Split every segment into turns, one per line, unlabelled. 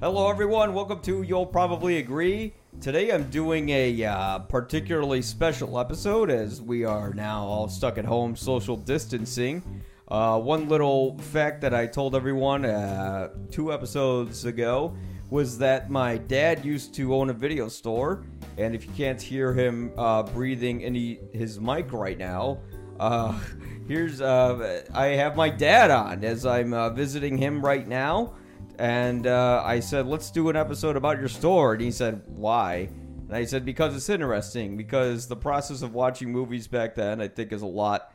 Hello, everyone. Welcome to You'll Probably Agree. Today I'm doing a uh, particularly special episode as we are now all stuck at home social distancing. Uh, one little fact that I told everyone uh, two episodes ago was that my dad used to own a video store, and if you can't hear him uh, breathing into his mic right now, uh, here's uh, I have my dad on as I'm visiting him right now, and uh, I said, "Let's do an episode about your store," and he said, "Why?" And I said, "Because it's interesting. Because the process of watching movies back then, I think, is a lot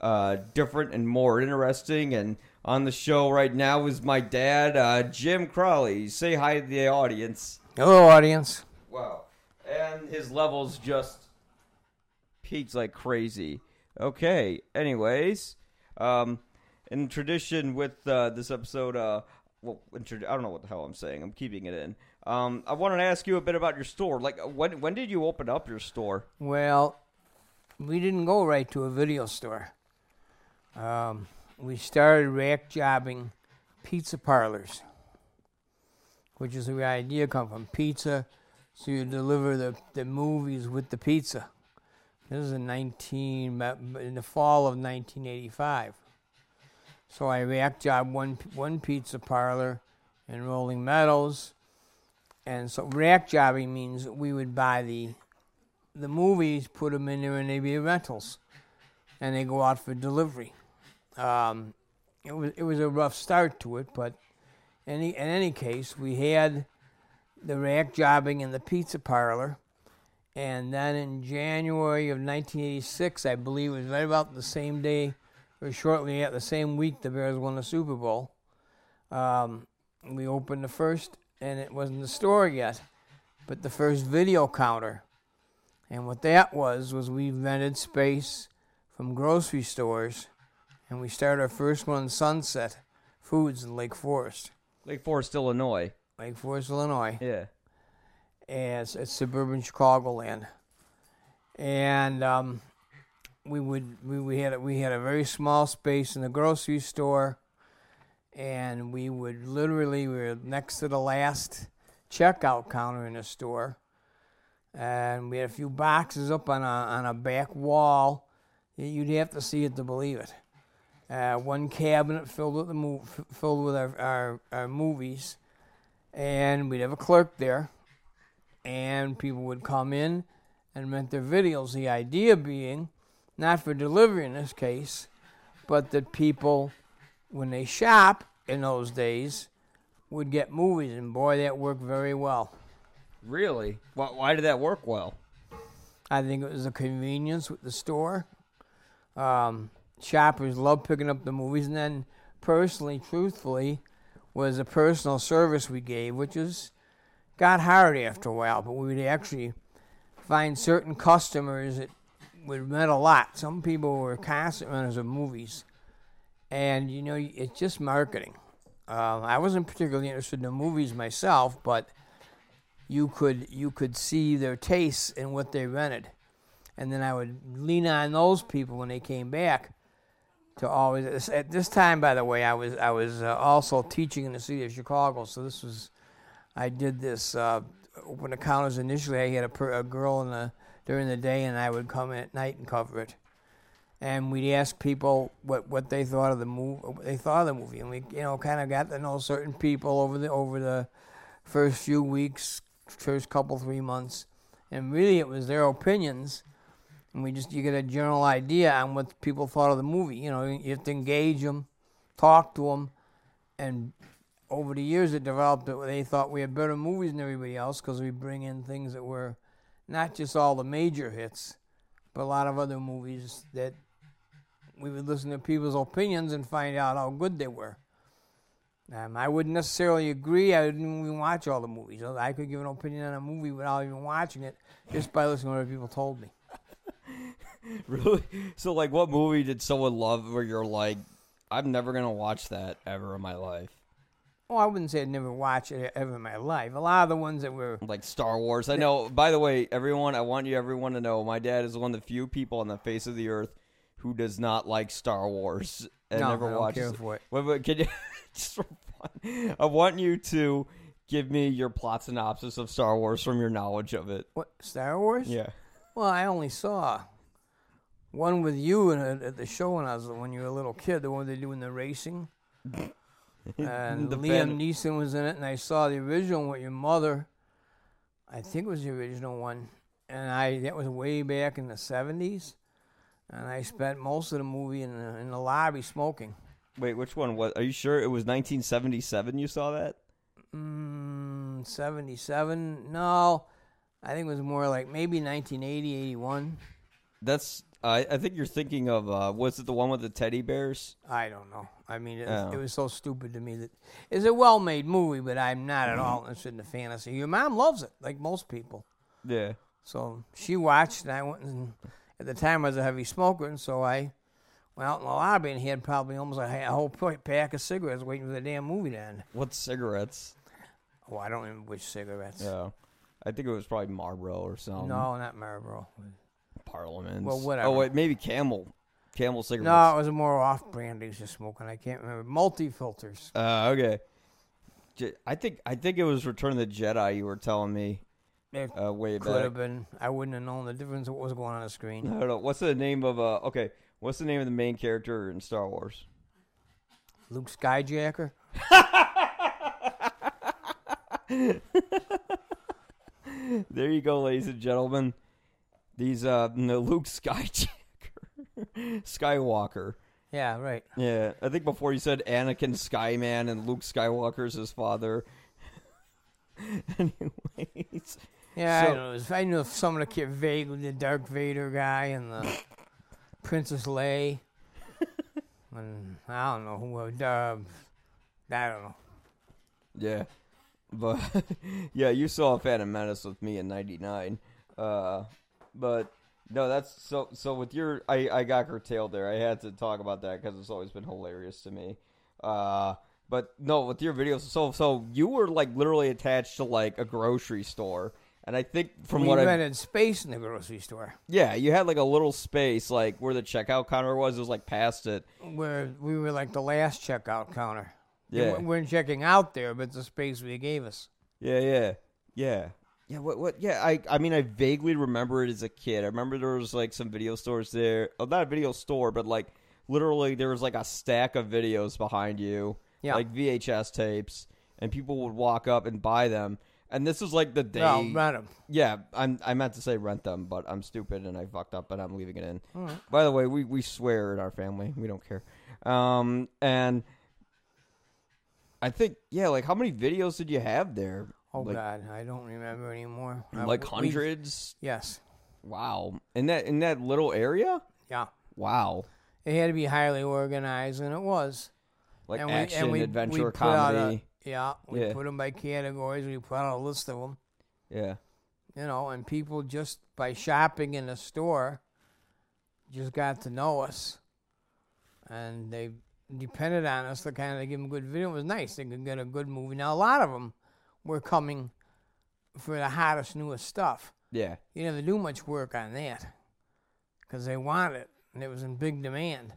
uh, different and more interesting." And on the show right now is my dad, uh, Jim Crawley. Say hi to the audience.
Hello, audience.
Wow. And his levels just peaked like crazy. Okay. Anyways, um, in tradition with uh, this episode, uh, well, I don't know what the hell I'm saying. I'm keeping it in. Um, I wanted to ask you a bit about your store. Like, when when did you open up your store?
Well, we didn't go right to a video store. Um, we started rack jobbing pizza parlors, which is where the idea come from. Pizza, so you deliver the, the movies with the pizza. This is in 19, in the fall of 1985. So I rack job one, one pizza parlor in Rolling Meadows. And so rack jobbing means we would buy the the movies, put them in there, and they'd be rentals, and they go out for delivery. Um, it was it was a rough start to it, but any in any case, we had the rack jobbing in the pizza parlor, and then in January of 1986, I believe it was right about the same day, shortly at the same week, the Bears won the Super Bowl. Um, we opened the first, and it wasn't the store yet, but the first video counter. And what that was was we rented space from grocery stores, and we started our first one, Sunset Foods in Lake Forest,
Lake Forest, Illinois.
Lake Forest, Illinois,
Yeah.
and it's, it's suburban Chicagoland. And um, we would we, we had a, we had a very small space in the grocery store, and we would literally we were next to the last checkout counter in the store, and we had a few boxes up on a on a back wall. You'd have to see it to believe it. Uh, one cabinet filled with the mo- filled with our, our our movies, and we'd have a clerk there, and people would come in and rent their videos. The idea being, not for delivery in this case, but that people, when they shop in those days, would get movies, and boy, that worked very well.
Really? Why, why did that work well?
I think it was the convenience with the store. Um, shoppers love picking up the movies, and then personally, truthfully, was a personal service we gave, which was got hard after a while. But we would actually find certain customers that would rent a lot. Some people were constant renters of movies, and you know, it's just marketing. Um, I wasn't particularly interested in the movies myself, but you could you could see their tastes in what they rented, and then I would lean on those people when they came back to always. At this time, by the way, I was I was uh, also teaching in the city of Chicago, so this was I did this uh, open encounters initially. I had a, per, a girl in the during the day, and I would come in at night and cover it. And we'd ask people what, what they thought of the movie. They thought of the movie, and we you know kind of got to know certain people over the over the first few weeks, first couple three months, and really it was their opinions, and we just you get a general idea on what people thought of the movie. You know, you have to engage them, talk to them, and over the years it developed that they thought we had better movies than everybody else because we bring in things that were not just all the major hits, but a lot of other movies that we would listen to people's opinions and find out how good they were. Um, I wouldn't necessarily agree. I didn't even watch all the movies. I could give an opinion on a movie without even watching it, just by listening to what people told me.
Really? So, like, what movie did someone love where you're like, I'm never gonna watch that ever in my life?
Well, I wouldn't say I'd never watched it ever in my life. A lot of the ones that were
Like Star Wars. I know. By the way, everyone, I want you everyone to know, my dad is one of the few people on the face of the earth who does not like Star Wars and
no,
never
I don't
watches.
care
it.
for it.
Wait, wait, can you just for fun, I want you to give me your plot synopsis of Star Wars from your knowledge of it.
What Star Wars?
Yeah.
Well, I only saw one with you in a, at the show when I was when you were a little kid. The one they do in the racing. and
The
Liam Neeson was in it, and I saw the original with your mother. I think it was the original one, and I that was way back in the seventies. And I spent most of the movie in the, in the lobby smoking.
Wait, which one was? Are you sure it was 1977? You saw that?
Mm, 77? No, I think it was more like maybe 1980, 81.
That's. I I think you're thinking of. Uh, was it the one with the teddy bears?
I don't know. I mean, it,
Oh.
it was so stupid to me that it's a well-made movie, but I'm not at all interested in the fantasy. Your mom loves it, like most people.
Yeah.
So she watched, and I went and at the time I was a heavy smoker, and so I went out in the lobby, and he had probably almost a, a whole pa- pack of cigarettes waiting for the damn movie to end.
What cigarettes?
Oh, I don't remember which cigarettes.
Yeah. I think it was probably Marlboro or something.
No, not Marlboro.
Parliament.
Well, whatever.
Oh wait, maybe Camel. Camel cigarettes.
No, it was a more off-brand he was just smoking. I can't remember. Multi-filters.
Uh, okay. I think I think it was Return of the Jedi. You were telling me
It
uh, way
could
back.
have been. I wouldn't have known the difference of what was going on the screen.
I don't know. What's the name of uh? Okay, what's the name of the main character in Star Wars?
Luke Skyjacker.
There you go, ladies and gentlemen. These uh, Luke Skywalker.
Yeah, right.
Yeah, I think before you said Anakin Skyman and Luke Skywalker's his father. Anyways,
Yeah,
So-
I know. I knew some of the kid vaguely the Dark Vader guy and the Princess Leia. and I don't know who. Uh, I don't know.
yeah, but yeah, you saw Phantom Menace with me in '99. Uh, but no, that's so. So with your, I I got curtailed there. I had to talk about that because it's always been hilarious to me. Uh, but no, with your videos, so so you were like literally attached to like a grocery store. And I think from
we
what I
rented space in the grocery store
Yeah, you had like a little space, like where the checkout counter was. It was like past it.
where we were like the last checkout counter.
Yeah.
we weren't checking out there, but the space they gave us.
Yeah, yeah, yeah, yeah. What? What? Yeah. I. I mean, I vaguely remember it as a kid. I remember there was like some video stores there. Oh, not a video store, but like literally there was like a stack of videos behind you,
Yeah.
like VHS tapes, and people would walk up and buy them. And this was like the day.
Well, rent 'em.
Yeah, I'm. I meant to say rent them, but I'm stupid and I fucked up, and I'm leaving it in.
Right.
By the way, we we swear in our family. We don't care. Um, and I think yeah, like how many videos did you have there?
Oh
like,
God, I don't remember anymore. Uh,
like
we-
hundreds.
yes.
Wow, in that in that little area.
Yeah.
Wow,
It had to be highly organized, and it was.
like
and we,
action,
we,
adventure,
we put a-
comedy.
yeah, we
Yeah.
put them by categories. We put out a list of them,
yeah,
you know, and people just by shopping in the store just got to know us, and they depended on us to kind of give them good video. It was nice; they could get a good movie. Now a lot of them were coming for the hottest, newest stuff.
yeah,
You never do much work on that because they want it and it was in big demand.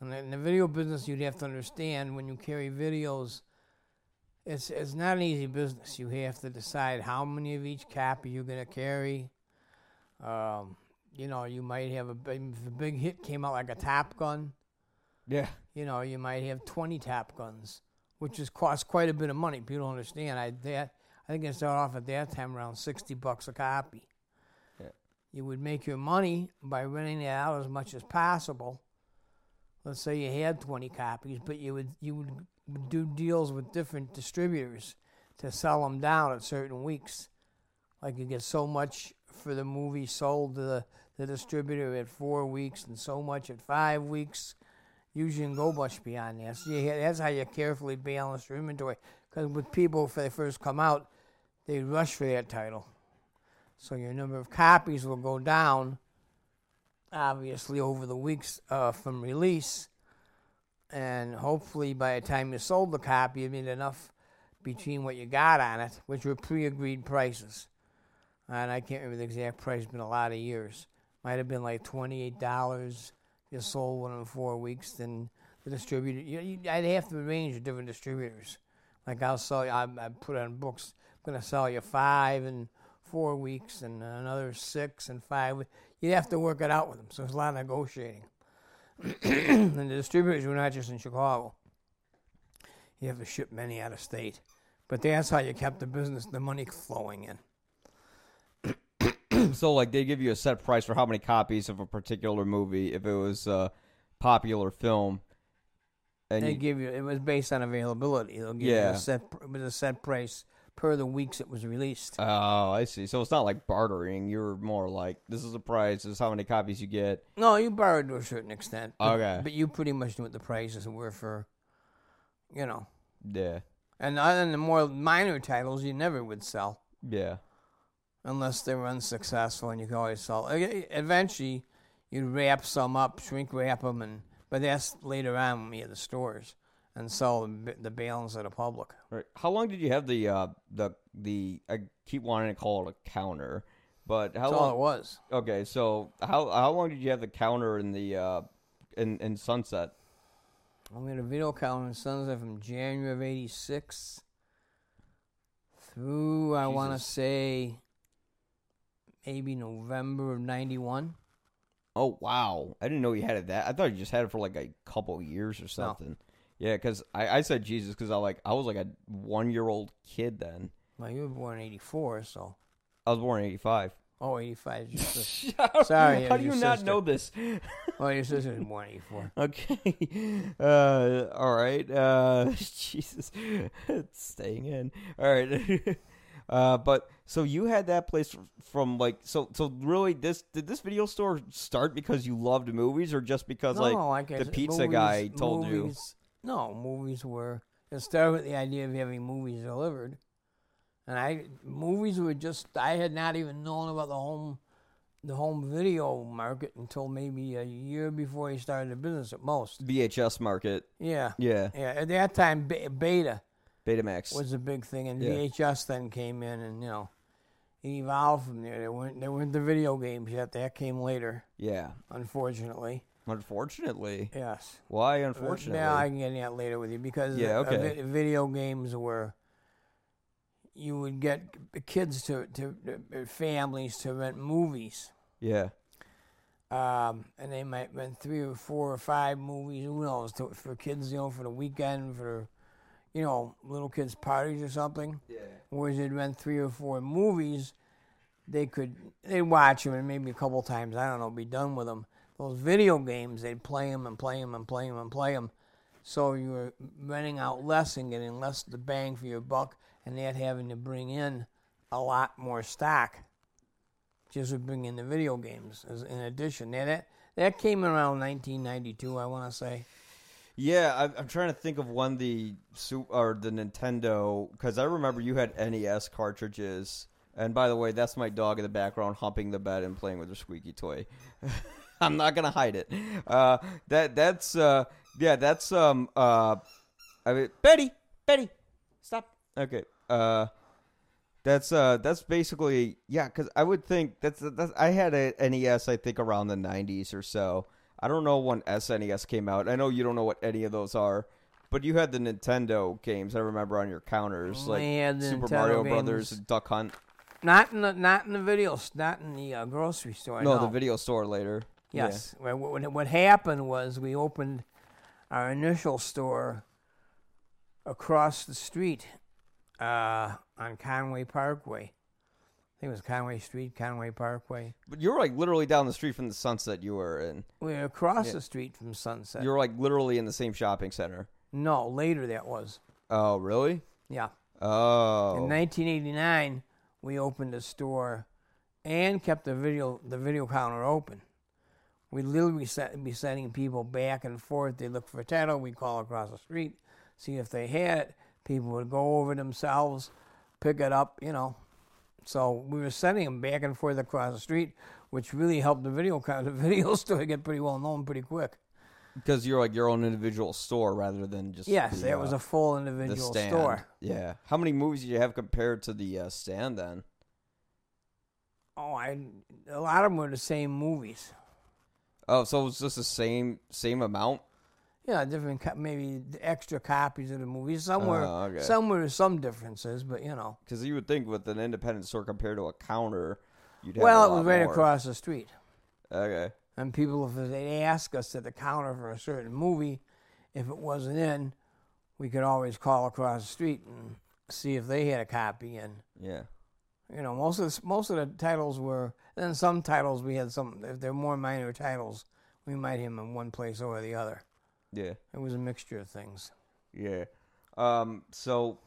And in the video business, you'd have to understand when you carry videos, it's it's not an easy business. You have to decide how many of each copy you're going to carry. Um, you know, you might have a big, if a big hit came out like a Top Gun.
yeah,
You know, you might have 20 Top Guns, which has cost quite a bit of money. People don't understand. I that I think it started off at that time around 60 bucks a copy.
Yeah.
You would make your money by renting it out as much as possible. Let's say you had 20 copies, but you would you would do deals with different distributors to sell them down at certain weeks. Like you get so much for the movie sold to the, the distributor at four weeks and so much at five weeks usually can go much beyond that. So you, that's how you carefully balance your inventory. Because with people, if they first come out, they rush for that title. So your number of copies will go down, obviously, over the weeks uh, from release. And hopefully, by the time you sold the copy, you made enough between what you got on it, which were pre agreed prices. And I can't remember the exact price, it's been a lot of years. Might have been like $28 you sold one in four weeks, then the distributor, you, you, I'd have to arrange with different distributors. Like I'll sell you, I, I put on books. I'm gonna sell you five in four weeks, and another six and five. You'd have to work it out with them. So there's a lot of negotiating. and the distributors were not just in Chicago. You have to ship many out of state, but that's how you kept the business, the money flowing in.
So like they give you a set price for how many copies of a particular movie if it was a popular film. And
They
you,
give you it was based on availability. They'll give you a set it was a set price per the weeks it was released.
oh, I see. So it's not like bartering. You're more like this is the price. This is how many copies you get.
No, you borrowed to a certain extent. But,
Okay.
But you pretty much knew what the prices were for, you know.
Yeah,
And other than the more minor titles, you never would sell
yeah,
unless they were unsuccessful, and you could always sell. Uh, Eventually, you'd wrap some up, shrink wrap them, and but that's later on when we had the stores and sell the, balance of the public.
right. How long did you have the uh the the? I keep wanting to call it a counter, but how
That's
long?
all it was.
Okay, so how how long did you have the counter in the uh in in Sunset?
We had a video counter in Sunset from January of '86 through I want to say maybe November of '91.
Oh wow, I didn't know you had it that. I thought you just had it for like a couple years or something. Yeah, because I, I said Jesus because I like I was like a one year old kid then.
Well, you were born in '84, so
I was born in eighty five.
oh, '85 is just a, Sorry,
how do you not
sister.
know this?
well, your sister was born in '84.
Okay. Uh, all right. Uh, Jesus, it's staying in. All right. Uh, but so you had that place f- from like so so really this did this video store start because you loved movies or just because
no,
like
like I
the pizza
movies-
guy told you?
No, movies were. It started with the idea of having movies delivered, and I movies were just. I had not even known about the home, the home video market until maybe a year before he started the business at most.
VHS market?
Yeah,
Yeah,
yeah. At that time, Beta
Betamax.
was a big thing, and
Yeah.
VHS then came in, and you know, it evolved from there. There weren't there weren't the video games yet. That came later,
yeah.
unfortunately.
Unfortunately,
Yes.
why? Unfortunately,
Yeah, I can get into that later with you because
Yeah,
uh,
okay.
vi- video games were you would get kids to to uh, families to rent movies,
yeah,
um, and they might rent three or four or five movies. Who knows? To, for kids, you know, for the weekend, for you know, little kids' parties or something.
yeah.
Whereas they'd rent three or four movies, they could they'd watch them and maybe a couple times I don't know be done with them. Those video games they'd play them and play them and play them and play them, so you were renting out less and getting less the bang for your buck, and they'd having to bring in a lot more stock. Just to bring in the video games as in addition. Now that that came around 1992, I want to say.
Yeah, I'm, I'm trying to think of one the or the Nintendo because I remember you had NES cartridges. And by the way, that's my dog in the background humping the bed and playing with her squeaky toy. I'm not gonna hide it. Uh, that that's uh, yeah, that's um uh, I mean Betty, Betty, stop. Okay. Uh, that's uh that's basically yeah because I would think that's that's I had a NES I think around the 90s or so. I don't know when SNES came out. I know you don't know what any of those are, but you had the Nintendo games. I remember on your counters like
We had the
Super
Nintendo
Mario
games.
Brothers, Duck Hunt.
Not in the not in the videos, not in the uh, grocery store.
No,
no.
the video store later.
Yes. What, what, what happened was we opened our initial store across the street uh, on Conway Parkway. I think it was Conway Street, Conway Parkway.
But you were like literally down the street from the Sunset you were in.
We were across
Yeah.
the street from Sunset.
You were like literally in the same shopping center.
no, later that was.
Oh, really?
Yeah.
Oh.
In 1989, we opened a store and kept the video the video counter open. We literally set, be sending people back and forth. They look for a title. We call across the street, see if they had it. People would go over themselves, pick it up, you know. So we were sending them back and forth across the street, which really helped the video count, the video store get pretty well known pretty quick.
Because you're like your own individual store rather than just
Yes,
the,
that was
uh,
a full individual store.
Yeah. How many movies did you have compared to the uh, stand then?
Oh, I a lot of them were the same movies.
Oh, so it was just the same same amount?
Yeah, different co- maybe extra copies of the movies. Somewhere,
Oh, okay.
somewhere there's some differences, but you know.
Because you would think with an independent store compared to a counter, you'd have
Well, it was right
more.
across the street,
Okay.
and people, if they ask us at the counter for a certain movie, if it wasn't in, we could always call across the street and see if they had a copy. And
Yeah.
you know, most of the, most of the titles were. Then some titles we had some. If they're more minor titles, we might have them in one place or the other.
Yeah.
It was a mixture of things.
Yeah. Um. So.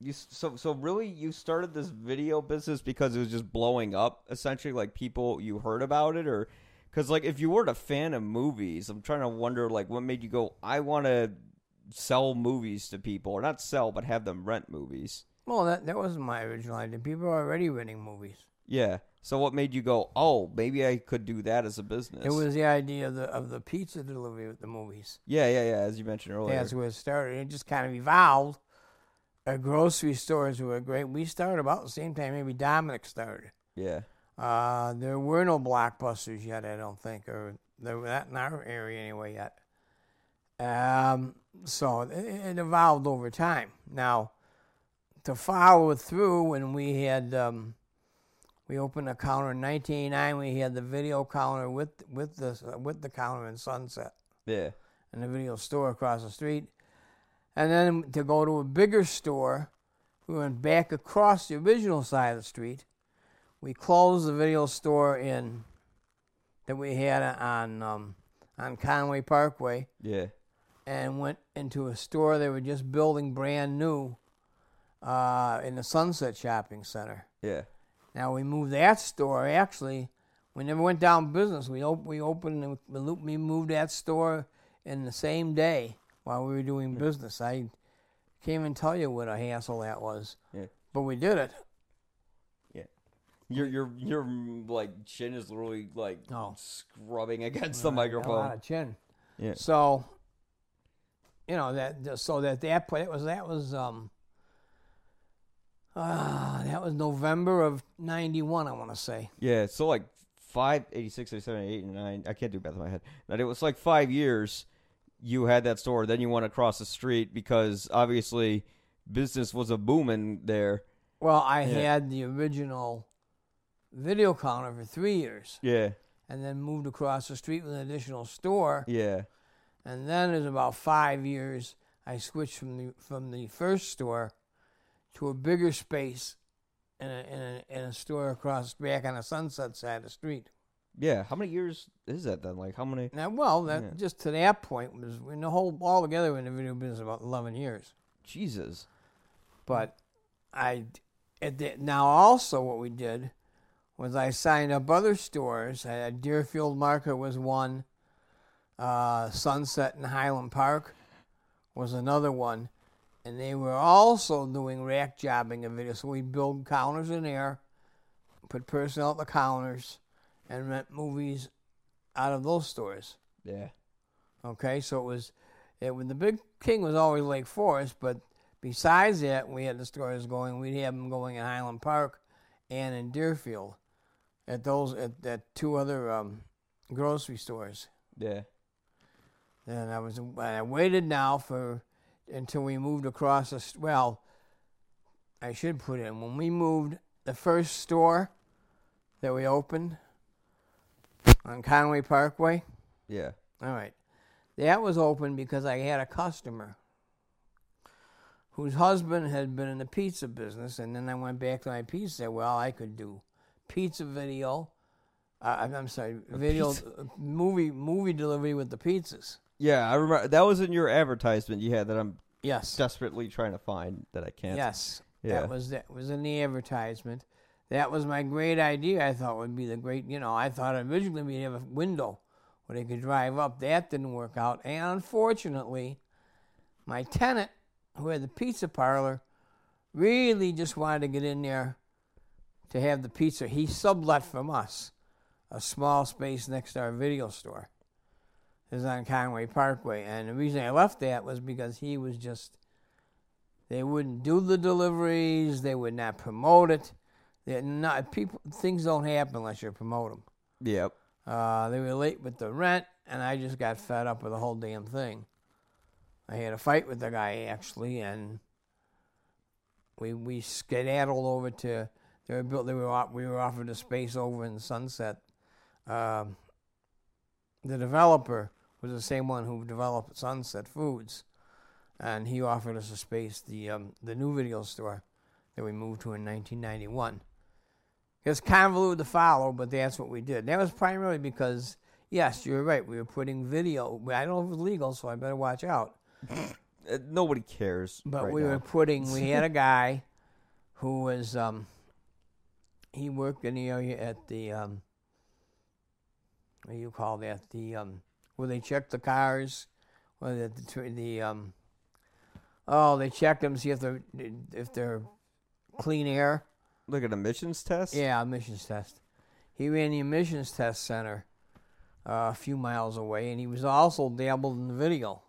You so so really you started this video business because it was just blowing up essentially like people you heard about it or because like if you weren't a fan of movies I'm trying to wonder like what made you go I want to sell movies to people or not sell but have them rent movies
Well, that that wasn't my original idea. People are already renting movies.
Yeah so what made you go oh maybe I could do that as a business
It was the idea of the of the pizza delivery with the movies.
yeah yeah yeah as you mentioned earlier
That's where it started. It just kind of evolved. Our grocery stores were great. We started about the same time maybe Dominic started.
yeah
Uh, there were no blockbusters yet, I don't think, or there were not in our area anyway yet. Um, so it, it evolved over time. Now, to follow it through, when we had um, we opened a counter in 1989, we had the video counter with with the with the counter in Sunset
yeah
and the video store across the street. And then to go to a bigger store, we went back across the original side of the street. We closed the video store in that we had on um, on Conway Parkway
yeah
and went into a store they were just building brand new uh, in the Sunset Shopping Center.
yeah
Now we moved that store. Actually, we never went down business. We op- we opened and we we moved that store in the same day while we were doing business. I can't even tell you what a hassle that was.
Yeah.
But we did it. Yeah.
Your your your like chin is literally like
Oh.
scrubbing against the
A lot
microphone.
of chin.
Yeah.
So, you know that. So that that point it was that was um. Uh, that was November of '91, I want to say.
Yeah, so like 5, 86, 87, 88, and 9. I can't do math in my head. But it was like five years you had that store. Then you went across the street because obviously business was a booming there.
Well, I
Yeah.
had the original video counter for three years.
Yeah,
and then moved across the street with an additional store.
yeah,
And then in about five years, I switched from the from the first store to a bigger space in a, in a, in a store across back on the Sunset side of the street.
yeah. How many years is that then? Like how many?
Now, well, that
Yeah.
just to that point was in the whole all altogether in the video business about eleven years.
Jesus.
But I at the, now also what we did was I signed up other stores. Uh, Deerfield Market was one. Uh, Sunset in Highland Park was another one, and they were also doing rack jobbing of it. So we build counters in there, put personnel at the counters, and rent movies out of those stores.
Yeah,
Okay, so it was, it when the big king was always Lake Forest, but besides that, we had the stores going. We'd have them going in Highland Park and in Deerfield, at those at, at two other um, grocery stores.
yeah,
And I was I waited now for until we moved across the st- well. I should put in when we moved the first store that we opened on Conway Parkway.
yeah.
All right. That was open because I had a customer whose husband had been in the pizza business, and then I went back to my pizza. Well, I could do pizza video. Uh, I'm- I'm sorry, video uh, movie movie delivery with the pizzas.
Yeah, I remember that was in your advertisement you had that I'm
Yes.
desperately trying to find that I can't.
Yes.
Yeah.
That was that was in the advertisement. That was my great idea. I thought would be the great. You know, I thought originally we'd have a window where they could drive up. That didn't work out, and unfortunately, my tenant, who had the pizza parlor, really just wanted to get in there to have the pizza. He sublet from us a small space next to our video store. Is on Conway Parkway, and the reason I left that was because he was just they wouldn't do the deliveries. They would not promote it. They're not people. Things don't happen unless you promote them.
Yep.
Uh, they were late with the rent, and I just got fed up with the whole damn thing. I had a fight with the guy actually, and we we skedaddled over to they were built. They were off- we were offered a space over in Sunset. Um, the developer was the same one who developed Sunset Foods, and he offered us a space. The um, the new video store that we moved to in 1991. It's convoluted to follow, but that's what we did. That was primarily because, yes, you're right. We were putting video. I don't know if it was legal, so I better watch out.
Uh, nobody cares.
But
right
we
now.
were putting. We had a guy who was. Um, he worked in the area at the. Um, what do you call that? The um, where they check the cars, where the the, the um. Oh, they check them to see if they're if they're clean air.
Look at emissions test.
Yeah, emissions test. He ran the emissions test center uh, a few miles away, and he was also dabbled in the video.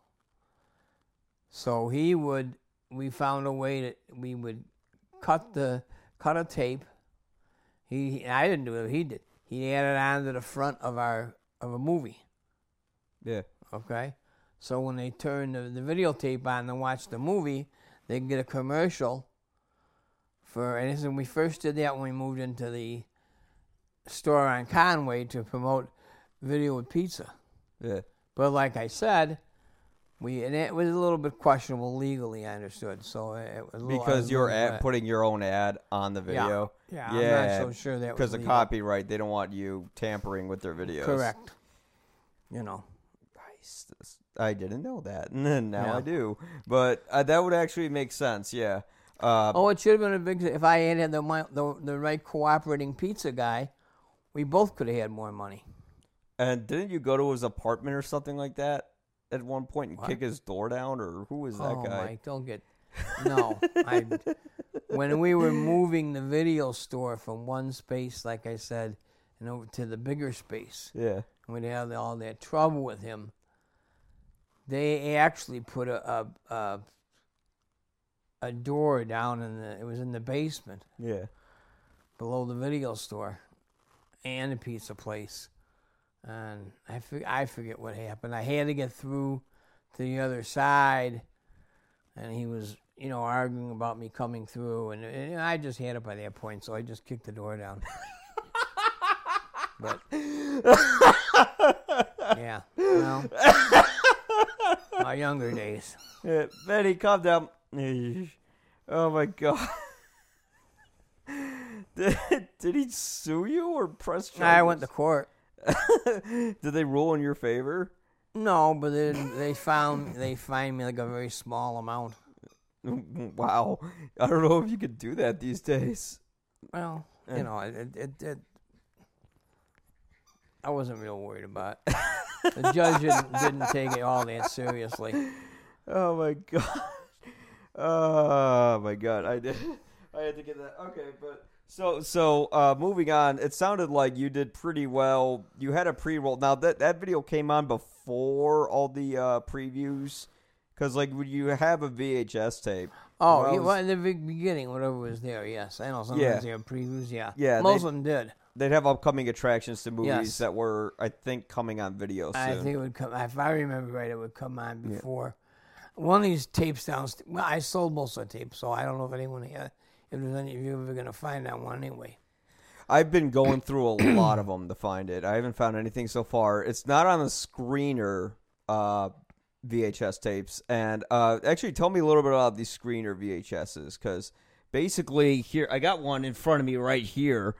So he would. We found a way that we would cut the cut a tape. He, I didn't do it. He did. He added on to the front of our of a movie.
Yeah.
Okay, so when they turn the, the videotape on and watch the movie, they can get a commercial. For and this is when we first did that when we moved into the store on Conway to promote video with pizza.
Yeah.
But like I said, we and it was a little bit questionable legally. I understood, so it was
Because you're ad,
bit-
put your own ad on the
Yeah.
video.
Yeah, I'm
Yeah,
not so sure that
Because of
legal.
copyright, they don't want you tampering with their videos.
Correct. You know.
I didn't know that. and now
Yeah.
I do. But uh, that would actually make sense. Yeah. Uh,
Oh, it should have been a big. If I had had the the, the right cooperating pizza guy, we both could have had more money.
And didn't you go to his apartment or something like that at one point and
What?
kick his door down, or who was that
oh,
guy?
Mike, don't get. No, I. When we were moving the video store from one space, like I said, and over to the bigger space,
Yeah.
when they had all that trouble with him, they actually put a a, a a door down in the. It was in the basement.
Yeah.
below the video store and the pizza place. And I, for, I forget what happened. I had to get through to the other side, and he was, you know, arguing about me coming through, and, and I just had it by that point, so I just kicked the door down. but yeah, well, my younger days.
yeah. Benny, calm down. Oh my god. Did, did he sue you or press charges?
I went to court.
Did they rule in your favor?
No, but they they found they fined me like a very small amount.
Wow. I don't know if you could do that these days.
Well, you know, it, it, it, it I wasn't real worried about. The judge didn't, didn't take it all that seriously.
Oh my god. Oh my god. I did. I had to get that. Okay, but so so uh, moving on. It sounded like you did pretty well. You had a pre-roll. Now that that video came on before all the uh, previews, because like would you have a VHS tape?
Oh,
Well,
yeah,
was-
well, in the beginning, whatever was there, yes. I know sometimes
Yeah.
they have previews, yeah.
Yeah,
Most
they-
of them did.
They'd have upcoming attractions to movies
Yes.
that were, I think, coming on video soon.
I think it would come, if I remember right, it would come on before. One of these tapes downstairs, well, I sold most of the tapes, so I don't know if anyone had, if there's any of you ever going to find that one anyway.
I've been going through a lot of them to find it. I haven't found anything so far. It's not on the screener uh, VHS tapes. And uh, actually, tell me a little bit about these screener VHSs because basically, here I got one in front of me right here,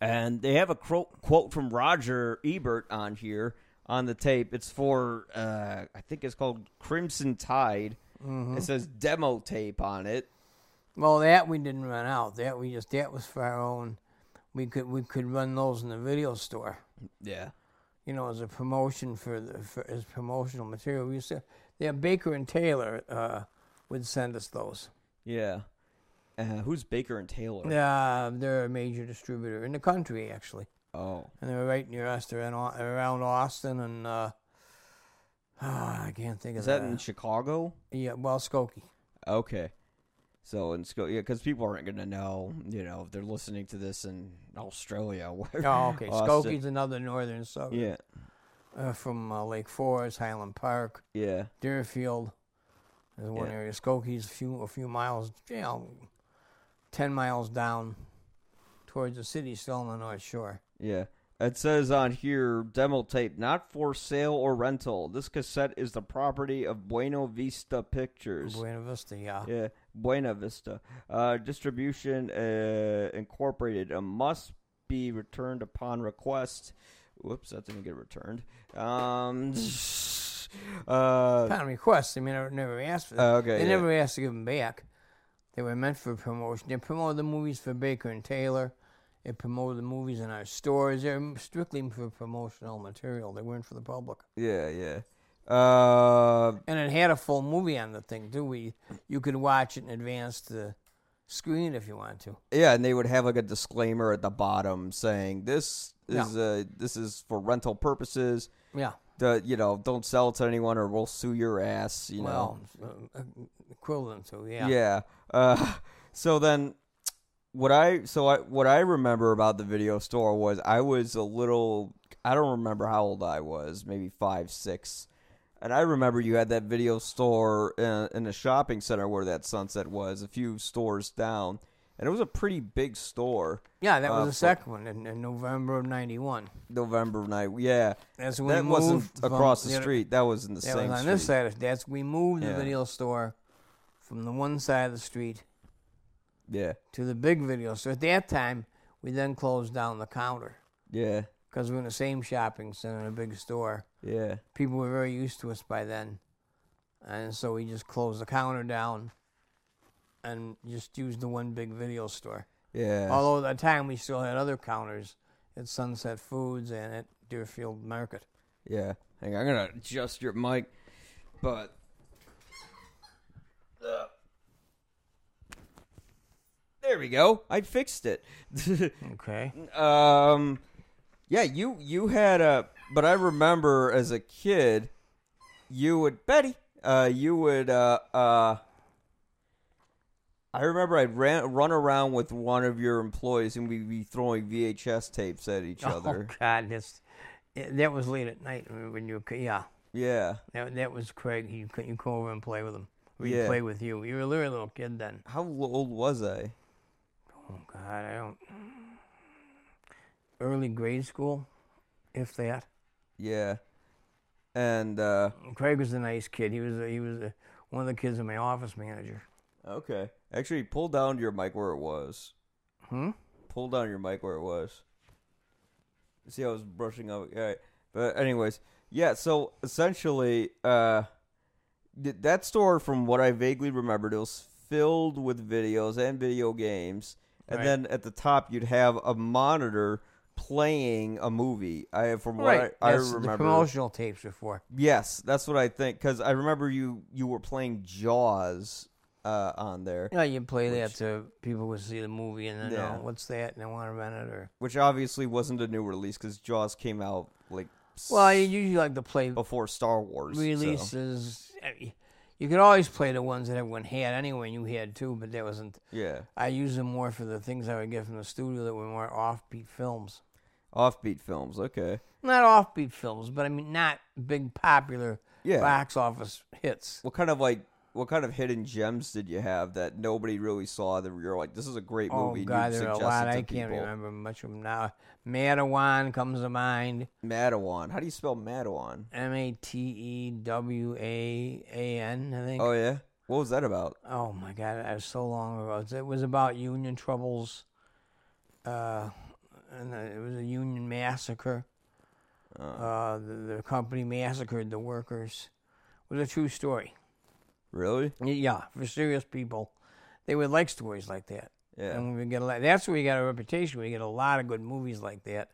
and they have a quote, quote from Roger Ebert on here on the tape. It's for uh, I think it's called Crimson Tide. It says demo tape on it.
Well, that we didn't run out. That we just that was for our own. We could we could run those in the video store.
Yeah.
You know, as a promotion for the for, as promotional material. We used to. Yeah, Baker and Taylor uh, would send us those.
Yeah. Uh, who's Baker and Taylor?
Uh, they're a major distributor in the country, actually,
Oh.
and they're right near us. They're in, around Austin, and uh, I can't think of
Is that
the-
in Chicago?
Yeah, well, Skokie.
Okay. So in Skokie, yeah, because people aren't gonna know, you know, if they're listening to this in Australia. Where,
Oh, okay.
Austin.
Skokie's another northern suburb
Yeah,
uh, from uh, Lake Forest, Highland Park,
yeah,
Deerfield. There's one
Yeah.
area. Skokie's a few a few miles, you know, ten miles down towards the city, still on the North Shore.
yeah. It says on here, demo tape not for sale or rental. This cassette is the property of Buena Vista Pictures.
Buena Vista, yeah.
Yeah, Buena Vista. Uh, distribution uh, incorporated. Uh, must be returned upon request. Whoops, that didn't get returned. Um, uh,
Upon request, I mean, I never asked for that.
uh, okay.
they
yeah.
never asked to give them back. They were meant for promotion. They promoted the movies for Baker and Taylor. They promoted the movies in our stores. They're strictly for promotional material. They weren't for the public.
Yeah, yeah. Uh,
And it had a full movie on the thing too. We you could watch it in advance to the screen if you want to.
yeah, and they would have like a disclaimer at the bottom saying this is uh this is for rental purposes.
Yeah.
The you know don't sell it to anyone or we'll sue your ass. You know.
well, uh, equivalent to yeah.
Yeah. Uh, so then, what I so I what I remember about the video store was I was a little. I don't remember how old I was, maybe five, six, and I remember you had that video store in, in the shopping center where that Sunset was, a few stores down, and it was a pretty big store.
Yeah, that was
Uh,
the second one in, in November of '91.
November of night, yeah,
That's when
that wasn't across the
other-
street. That was in the
That
same
was on
street.
this side. That's we moved the video store from the one side of the street
Yeah,
to the big video store. At that time, we then closed down the counter
yeah,
because we we're in the same shopping center in a big store.
yeah,
People were very used to us by then, and so we just closed the counter down and just used the one big video store.
yeah.
Although at the time we still had other counters at Sunset Foods and at Deerfield Market.
Yeah. Hang on, I'm gonna adjust your mic, but uh, there we go. I fixed it.
Okay.
um, yeah, you you had a, but I remember as a kid, you would Betty, uh, you would uh uh. I remember I'd ran, run around with one of your employees and we'd be throwing VHS tapes at each other.
Oh God, that's that was late at night when you were- yeah.
Yeah.
That, that was Craig. You could you come over and play with him. We
Yeah.
play with you. You were a little kid then.
How old was I?
Oh God, I don't. Early grade school, if that.
Yeah. And uh
Craig was a nice kid. He was a, he was a, one of the kids of my office manager.
okay. Actually pull down your mic where it was.
Hmm.
Pull down your mic where it was. See I was brushing up all right. But anyways, yeah, so essentially uh that store from what I vaguely remembered it was filled with videos and video games. And
Right.
then at the top you'd have a monitor playing a movie. I from what
Right.
I, I
That's the
remember
promotional tapes before.
Yes, that's what I think. Because I remember you you were playing Jaws uh, on there,
Yeah, you play that
Which-
to people would see the movie and then
Yeah.
oh, what's that? And they want to rent it or.
which obviously wasn't a new release because Jaws came out like
Well, you usually like to play
before Star Wars
releases. I- You could always play the ones that everyone had anyway, and you had too, but that wasn't.
Yeah,
I use them more for the things I would get from the studio that were more offbeat films.
offbeat films. Okay,
Not offbeat films, but I mean not big popular
yeah.
box office hits.
What kind of like what kind of hidden gems did you have that nobody really saw? That you're like, this is a great
Oh
movie. and
God, there are a lot. I can't remember much of them now. Matewan comes to mind.
Matewan. How do you spell Matewan?
M A T E W A A N. I think.
Oh yeah, what was that about?
Oh my God, that was so long ago. It was about union troubles. Uh, and it was a union massacre.
Uh,
Uh, the, the company massacred the workers. It was a true story.
Really?
Yeah, for serious people, they would like stories like that.
Yeah.
And we get a lot, that's where we got a reputation. We get a lot of good movies like that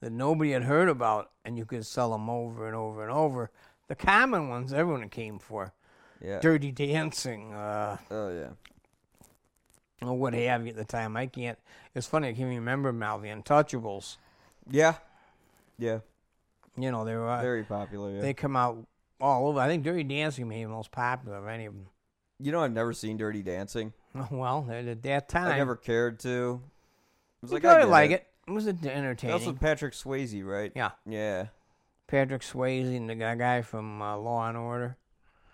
that nobody had heard about, and you could sell them over and over and over. The common ones everyone came for:
Yeah.
Dirty Dancing, uh,
Oh yeah.
or what have you. At the time, I can't. It's funny. I can't remember now. The Untouchables.
Yeah. Yeah.
You know, they were uh,
Very popular. Yeah.
they come out all over. I think Dirty Dancing may be the most popular of any of them.
You know, I've never seen Dirty Dancing.
Well, at at that time,
I never cared to. I was
you
like, I
like
it.
it. It was entertaining.
That's with Patrick Swayze, right?
yeah,
Yeah.
Patrick Swayze and the guy guy from uh, Law and Order,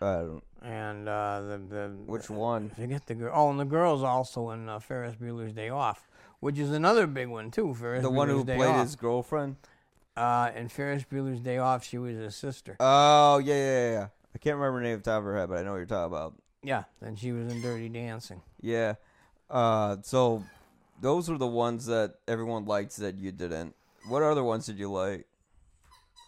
I don't.
and uh, the the
Which one?
I forget the girl. Oh, and the girl's also in uh, Ferris Bueller's Day Off, which is another big one too. Ferris
The one who
Day
played
Off.
his girlfriend.
Uh, in Ferris Bueller's Day Off, she was his sister.
Oh yeah, yeah, yeah. I can't remember the name of the top of her head, but I know what you're talking about.
Yeah, and she was in Dirty Dancing.
Yeah. Uh, so those were the ones that everyone liked that you didn't. What other ones did you like?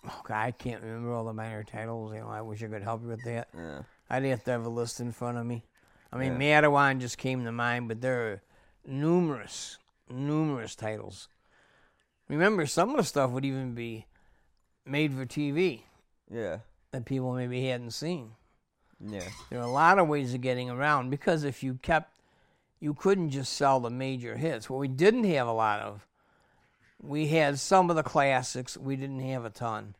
Oh, God, I can't remember all the minor titles. You know, I wish I could help you with that.
Yeah.
I'd have to have a list in front of me. I mean,
Yeah.
Matewan just came to mind, but there are numerous, numerous titles. Remember, some of the stuff would even be made for TV
Yeah.
that people maybe hadn't seen.
Yeah.
There are a lot of ways of getting around because if you kept, you couldn't just sell the major hits. What we didn't have a lot of, we had some of the classics. We didn't have a ton.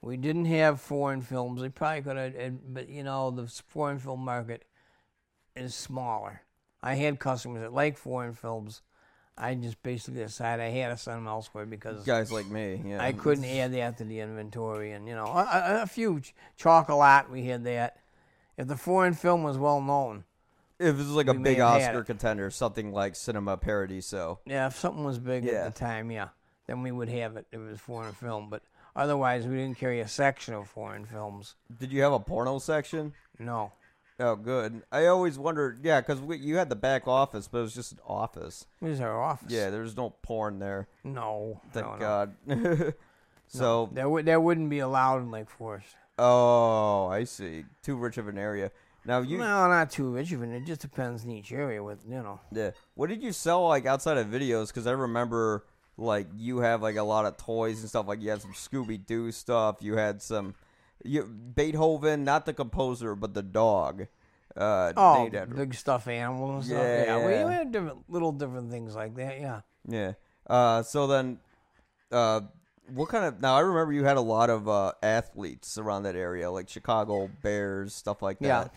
We didn't have foreign films. We probably could have, but you know, the foreign film market is smaller. I had customers that like foreign films. I just basically decided I had to send them elsewhere because
Guys like me. Yeah.
I couldn't add that to the inventory, and you know, a, a, a few ch- chocolate we had that. If the foreign film was well known,
If it was like a
We may
big
have had
Oscar
it.
contender, something like Cinema Paradiso.
yeah, if something was big
Yeah.
at the time, yeah, then we would have it. If it was foreign film, but otherwise, we didn't carry a section of foreign films.
Did you have a porno section?
No,
Oh, good. I always wondered, yeah, because you had the back office, but it was just an office.
it was our office.
Yeah, there was no porn there.
no,
Thank
no, no.
God. so,
That would that wouldn't be allowed in Lake Forest.
oh, I see. Too rich of an area. Now you,
no, not too rich of an. It just depends in each area. With you know,
yeah. What did you sell like outside of videos? Because I remember like you have like a lot of toys and stuff. Like you had some Scooby Doo stuff. You had some, you Beethoven, not the composer, but the dog. Uh,
oh, big stuffed animals and stuff.
Yeah,
Yeah, we, we had different little different things like that. Yeah.
Yeah. Uh, so then, uh, what kind of? Now I remember you had a lot of uh, athletes around that area, like Chicago Bears, stuff like that.
Yeah.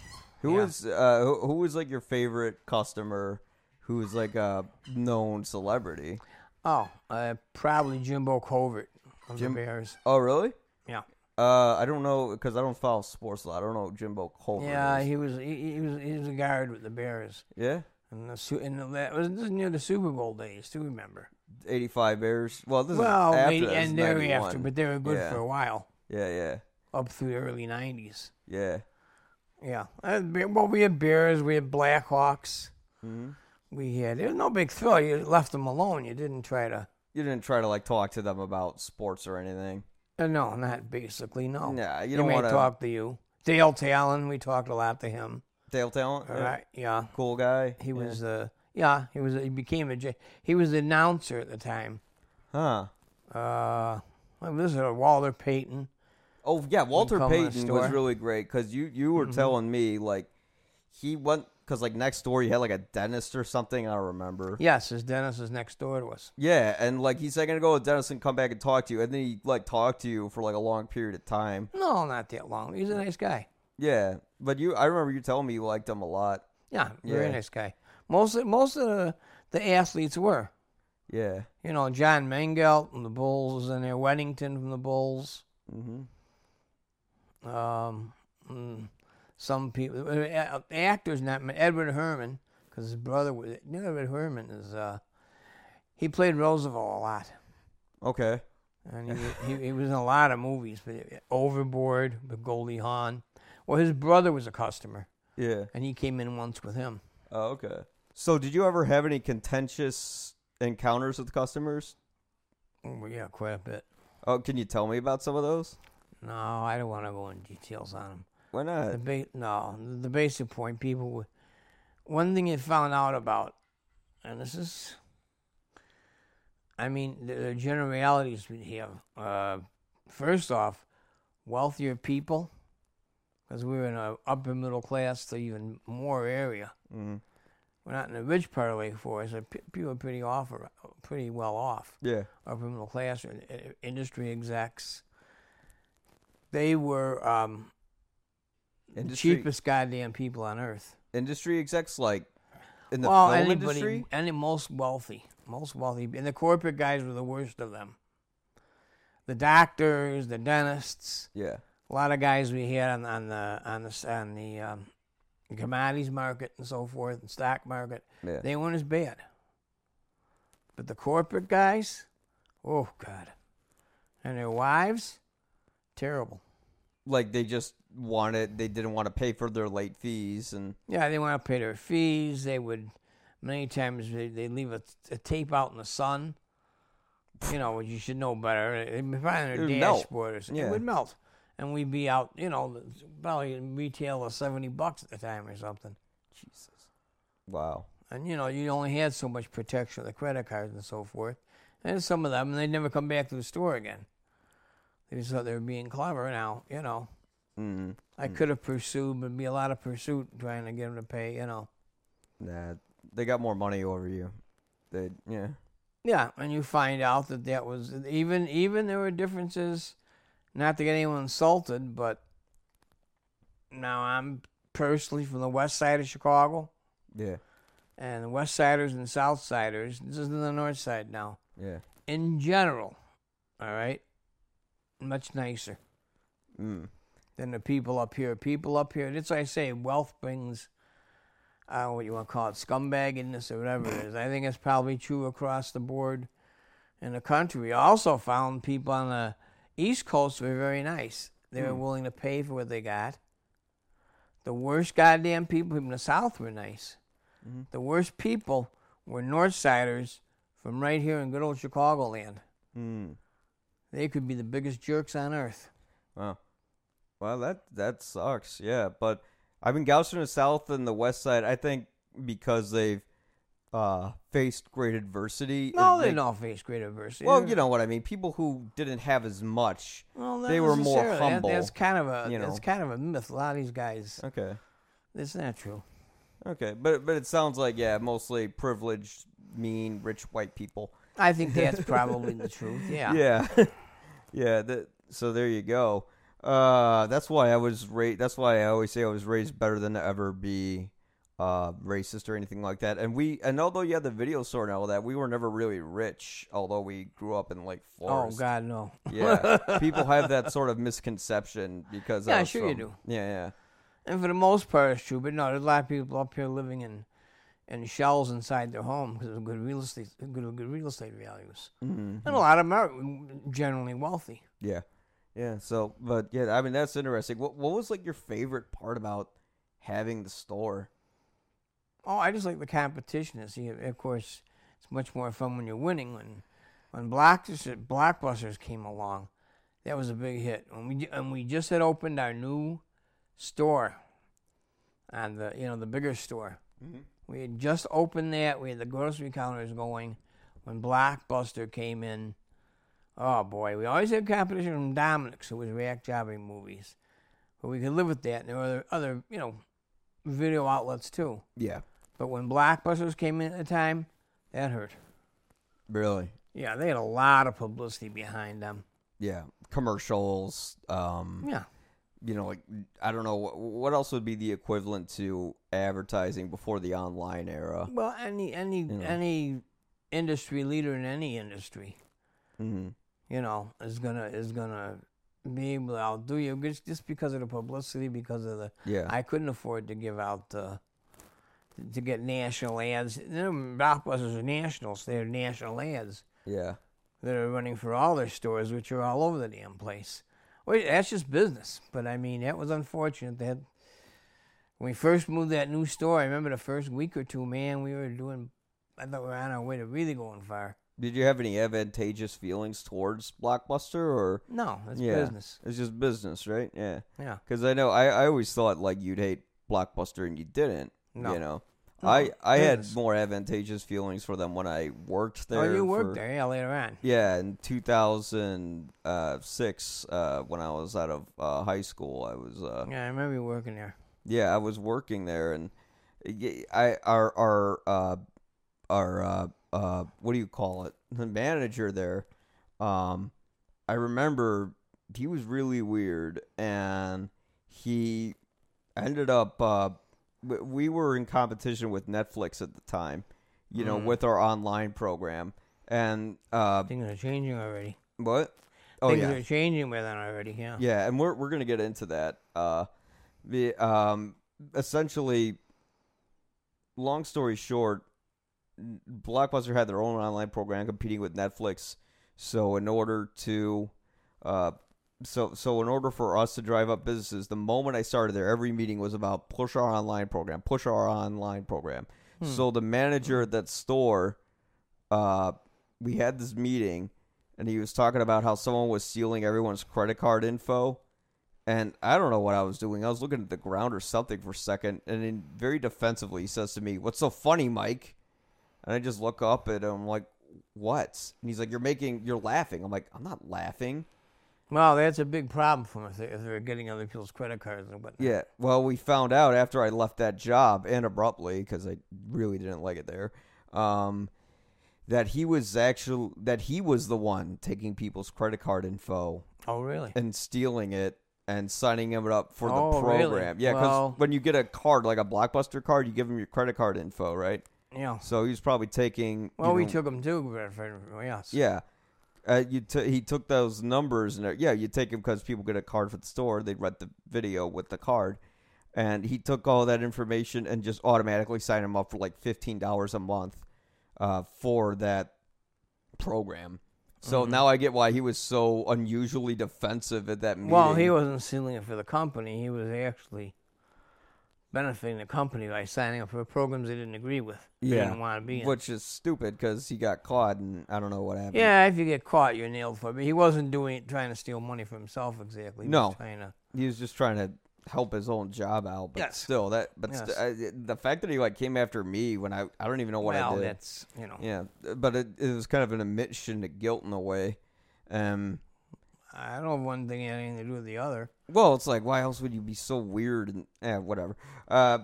Who
Yeah.
was uh, who, who was like your favorite customer? Who was like a known celebrity?
Oh, uh, probably Jimbo Covert of
Jim-
the Bears.
Oh, really?
Yeah.
Uh, I don't know because I don't follow sports a lot. I don't know Jimbo Covert.
Yeah,
is.
he was he, he was he was a guard with the Bears,
yeah.
and the and the, that was near the Super Bowl days too. Remember?
Eighty-five Bears. Well, this
Well,
is after
and thereafter, but they were good
Yeah.
for a while,
yeah, yeah,
up through the early '90s.
yeah.
Yeah. Uh, Well, we had Bears, we had Blackhawks.
Mhm.
We had it was no big thrill. You left them alone. You didn't try to.
You didn't try to like talk to them about sports or anything.
Uh, no, not basically. No.
Yeah, you don't want to.
talk to you. Dale Tallon, we talked a lot to him.
Dale Tallon,
All
yeah.
right. Yeah.
cool guy.
He
Yeah.
was uh yeah, he was he became a he was the announcer at the time.
huh?
Uh well, this is uh, Walter Payton.
Oh yeah, Walter Payton.
Mm-hmm.
was really great because you you were telling me like he went because like next door he had like a dentist or something. I don't remember.
Yes, his dentist is next door to us.
Yeah, and like he said, I'm gonna go to the dentist and come back and talk to you, and then he like talked to you for like a long period of time.
No, not that long. He's a nice guy.
Yeah, but you, I remember you telling me you liked him a lot.
Yeah, very
Yeah.
nice guy. Most of, most of the, the athletes were.
Yeah.
You know, John Mengelt from the Bulls was in there. Wennington from the Bulls.
Mm-hmm.
Um, mm, some people, uh, uh, actors, not Edward Herrmann, because his brother was. You know, Edward Herrmann is. Uh, he played Roosevelt a lot,
Okay.
and he, he he was in a lot of movies. But uh, Overboard with Goldie Hawn. Well, his brother was a customer,
Yeah.
and he came in once with him.
Oh, okay. So, did you ever have any contentious encounters with customers?
Oh, yeah, quite a bit.
Oh, can you tell me about some of those?
No, I don't want to go into details on him.
Why not?
The ba- no, the basic point. People, would, one thing you found out about, and this is, I mean, the, the generalities we have. Uh, first off, wealthier people, because we're in a upper middle class to even more area.
hmm
We're not in the rich part of Lake Forest. So people are pretty off, pretty well off
Yeah.
upper middle class or uh, industry execs. They were um, the
Industry
cheapest goddamn people on earth.
industry execs like in the
well,
film
anybody,
industry.
any most wealthy, most wealthy, and the corporate guys were the worst of them. The doctors, the dentists,
Yeah.
a lot of guys we had on, on the on the on the um, commodities market and so forth, and stock market.
Yeah.
They weren't as bad. But the corporate guys, oh God, and their wives, terrible.
Like they just wanted they didn't want to pay for their late fees and
Yeah, they want to pay their fees. They would many times they they leave a, a tape out in the sun. You know, you should know better. It'd be fine on
It
their dashboard. or.
Yeah.
It would melt, and we'd be out. You know, probably retail of seventy bucks at the time or something.
Jesus. Wow.
And you know, you only had so much protection with the credit cards and so forth. And some of them, and they'd never come back to the store again. They just thought they were being clever. Now, you know,
Mm.
I could have pursued, but be a lot of pursuit trying to get them to pay. You know.
Nah, they got more money over you. They yeah.
Yeah, and you find out that that was even even there were differences. Not to get anyone insulted, but now I'm personally from the west side of Chicago,
Yeah.
and the west siders and south siders. This is the north side now.
Yeah.
In general, all right, much nicer
Mm.
than the people up here. People up here. That's why I say wealth brings. I don't know what you want to call it, scumbaggedness or whatever it is. I think it's probably true across the board in the country. We also found people on the East Coast were very nice. They were
Hmm.
willing to pay for what they got. The worst goddamn people in the South were nice.
Mhm.
The worst people were North Siders from right here in good old Chicagoland.
Mm.
They could be the biggest jerks on earth.
Wow. Well, that that sucks. Yeah, but I mean, Gaussian the South and the West Side. I think because they've uh, faced great adversity.
No, they don't face great adversity.
Well, you know what I mean. People who didn't have as much.
Well,
They were more.
That-
humble,
That's kind of a
you
that's
know.
kind of a myth. A lot of these guys,
Okay.
it's not true.
Okay, but but it sounds like yeah, mostly privileged, mean, rich white people.
I think that's probably the truth. Yeah.
Yeah. yeah. That, so there you go. Uh, that's why I was raised. That's why I always say I was raised better than to ever be uh, racist or anything like that. And we, and although you had the video store and all that, we were never really rich. Although we grew up in like Lake
Oh God, no.
Yeah, people have that sort of misconception because
Yeah, sure you do.
Yeah, yeah.
And for the most part, it's true. But no, there's a lot of people up here living in in shells inside their home because of good real estate, good good real estate values.
hmm
And a lot of them are generally wealthy.
Yeah, yeah. So, but yeah, I mean that's interesting. What what was like your favorite part about having the store?
Oh, I just like the competition. And see, of course, it's much more fun when you're winning. When when Blockbusters, Blockbusters came along, that was a big hit. When we and we just had opened our new store, and the you know the bigger store.
Mhm.
We had just opened that. We had the grocery counters going when Blockbuster came in. Oh boy, we always had competition from Dominick's, who was rack jobbing movies, but we could live with that. And there were other, other you know video outlets too.
Yeah,
But when Blockbusters came in at the time, that hurt.
really.
Yeah, they had a lot of publicity behind them.
Yeah, commercials. Um,
Yeah.
You know, like I don't know what what else would be the equivalent to advertising before the online era.
Well, any any
Yeah.
any industry leader in any industry,
hmm
you know, is gonna is gonna be able to outdo you just just because of the publicity, because of the.
Yeah,
I couldn't afford to give out uh, to get national ads. Blockbusters are nationals; they're national ads.
yeah,
that are running for all their stores, which are all over the damn place. Well, that's just business. But I mean, that was unfortunate. That when we first moved that new store, I remember the first week or two, man, we were doing. I thought we were on our way to really going far.
Did you have any advantageous feelings towards Blockbuster, or
No, it's
Yeah.
business.
it's just business, right? Yeah,
Yeah.
because I know I, I always thought like you'd hate Blockbuster and you didn't.
No.
You know,
No,
I I had more advantageous feelings for them when I worked there.
oh, you worked
for-
there, yeah, later on.
Yeah, in 2006, uh, when I was out of uh, high school, I was uh,
Yeah, I remember you working there.
yeah, I was working there, and I our our uh, our uh, uh, what do you call it? The manager there, um, I remember he was really weird, and he ended up uh, we were in competition with Netflix at the time, you know,
Mm.
with our online program. And uh,
Things are changing already.
what? Oh
Things
yeah,
are changing with that already. Yeah.
yeah, and we're we're gonna get into that. Uh, the um, essentially, long story short, Blockbuster had their own online program competing with Netflix. So in order to, uh, so so in order for us to drive up businesses, the moment I started there, every meeting was about push our online program, push our online program.
Hmm.
So the manager at that store, uh, we had this meeting, and he was talking about how someone was stealing everyone's credit card info. And I don't know what I was doing. I was looking at the ground or something for a second, and then very defensively he says to me, "What's so funny, Mike?" And I just look up at him like, "What?" And he's like, "You're making, you're laughing." I'm like, "I'm not laughing."
Well, that's a big problem for them if they're, getting other people's credit cards and whatnot.
Yeah. Well, we found out after I left that job and abruptly because I really didn't like it there. Um, that he was actually that he was the one taking people's credit card info
Oh, really?
and stealing it and signing them up for the
Oh, really?
program. Yeah, because
Well-
when you get a card like a blockbuster card, you give them your credit card info, right?
Yeah.
So he was probably taking.
Well, we
know-
took them too. Yes.
Yeah. Uh, you t- he took those numbers and uh, yeah, you take them because people get a card for the store. They'd rent the video with the card, and he took all that information and just automatically signed him up for like fifteen dollars a month uh, for that program. So
Mhm.
now I get why he was so unusually defensive at that meeting.
Well, he wasn't stealing it for the company. He was actually benefiting the company by signing up for programs they didn't agree with. They
Yeah.
didn't want to be in.
which is stupid because he got caught and I don't know what happened.
yeah, if you get caught, you're nailed for it. But he wasn't doing it trying to steal money for himself exactly. He
No.
was trying to.
he was just trying to help his own job out. But
Yes.
still, that but st- I, the fact that he like came after me when I I don't even know what
well,
I did.
that's you know.
Yeah, but it, it was kind of an admission to guilt in a way. Um,
I don't if one thing had anything to do with the other.
well, it's like why else would you be so weird and eh, whatever. Uh,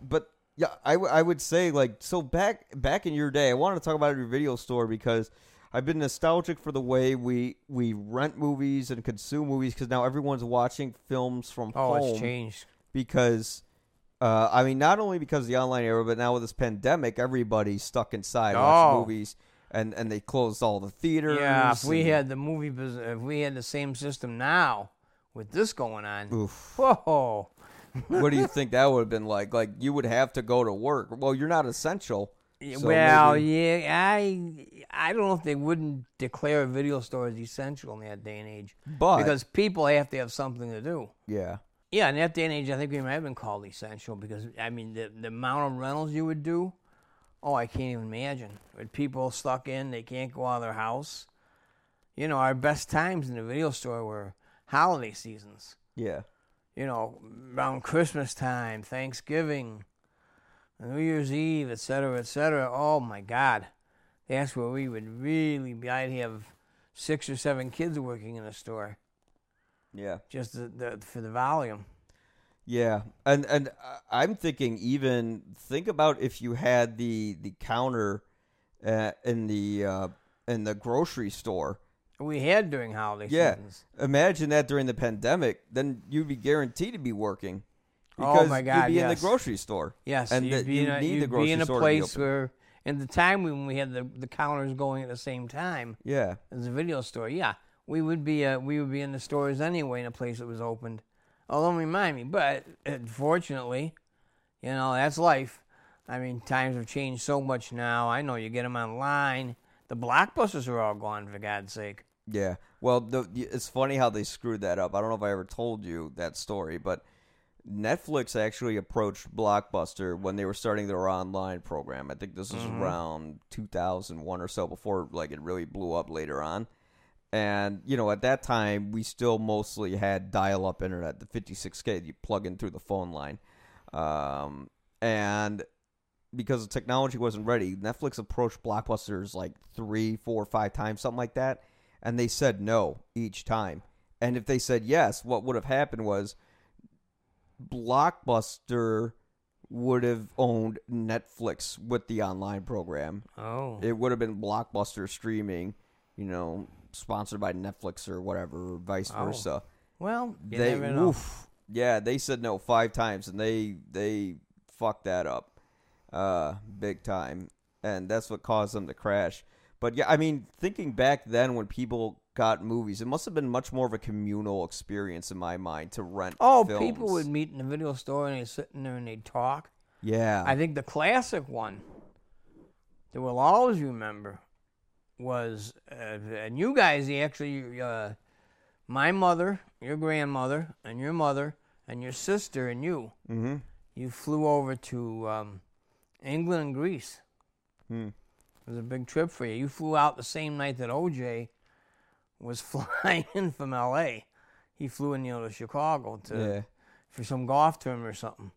but yeah, I, w- I would say like so back back in your day, I wanted to talk about your video store because I've been nostalgic for the way we we rent movies and consume movies because now everyone's watching films from
Oh,
home
it's changed.
because. Uh, I mean, not only because of the online era, but now with this pandemic, everybody's stuck inside watching
Oh.
movies, and and they closed all the theaters.
Yeah, if we
and-
had the movie business, if we had the same system now with this going on,
Oof.
whoa,
what do you think that would have been like? Like you would have to go to work. Well, you're not essential. So
well,
maybe-
yeah, I I don't know if they wouldn't declare a video store as essential in that day and age
But
because people have to have something to do.
yeah,
Yeah, in that day and age, I think we might have been called essential because I mean the the amount of rentals you would do. Oh, I can't even imagine. With people stuck in, they can't go out of their house. You know, our best times in the video store were holiday seasons.
yeah,
you know, around Christmas time, Thanksgiving, New Year's Eve, et cetera, et cetera. Oh my God, that's where we would really be. I'd have six or seven kids working in the store
yeah,
just the, the, for the volume.
Yeah. And and I- I'm thinking even think about if you had the the counter uh, in the uh, in the grocery store.
We had during holiday
Yeah.
seasons.
Imagine that during the pandemic, then you'd be guaranteed to be working.
Oh,
Because
my God,
you'd be in the grocery store.
Yes,
And
you'd
that
be in a,
need the
you'd be in a
store to be
place where, in the time when we had the, the counters going at the same time
Yeah,
as a video store, yeah, we would be uh, we would be in the stores anyway in a place that was opened. Oh, don't remind me. But unfortunately, you know that's life. I mean, times have changed so much now. I know you get them online. The blockbusters are all gone for God's sake.
Yeah. Well, the, it's funny how they screwed that up. I don't know if I ever told you that story, but Netflix actually approached Blockbuster when they were starting their online program. I think this was
Mhm.
around 2001 or so before like it really blew up later on. And, you know, at that time we still mostly had dial-up internet, the 56k that you plug in through the phone line. Um, and because the technology wasn't ready, Netflix approached Blockbusters like three, four, five times, something like that, and they said no each time. And if they said yes, what would have happened was Blockbuster would have owned Netflix with the online program.
Oh,
It would have been Blockbuster streaming, you know, sponsored by Netflix or whatever, or vice
Oh,
versa.
well,
they oof, yeah, they said no five times, and they they fucked that up, uh, big time, and that's what caused them to crash. But yeah, I mean, thinking back then when people got movies, it must have been much more of a communal experience in my mind to rent.
Oh,
films.
people would meet in the video store and they'd sit in there and they'd talk.
Yeah,
I think the classic one that we'll always remember was, uh, and you guys actually, uh, my mother, your grandmother, and your mother, and your sister, and you,
mm-hmm.
you flew over to um, England and Greece.
Hmm.
It was a big trip for you. You flew out the same night that OJ was flying in from LA. He flew in, you know, to Chicago to
yeah,
for some golf tournament or something.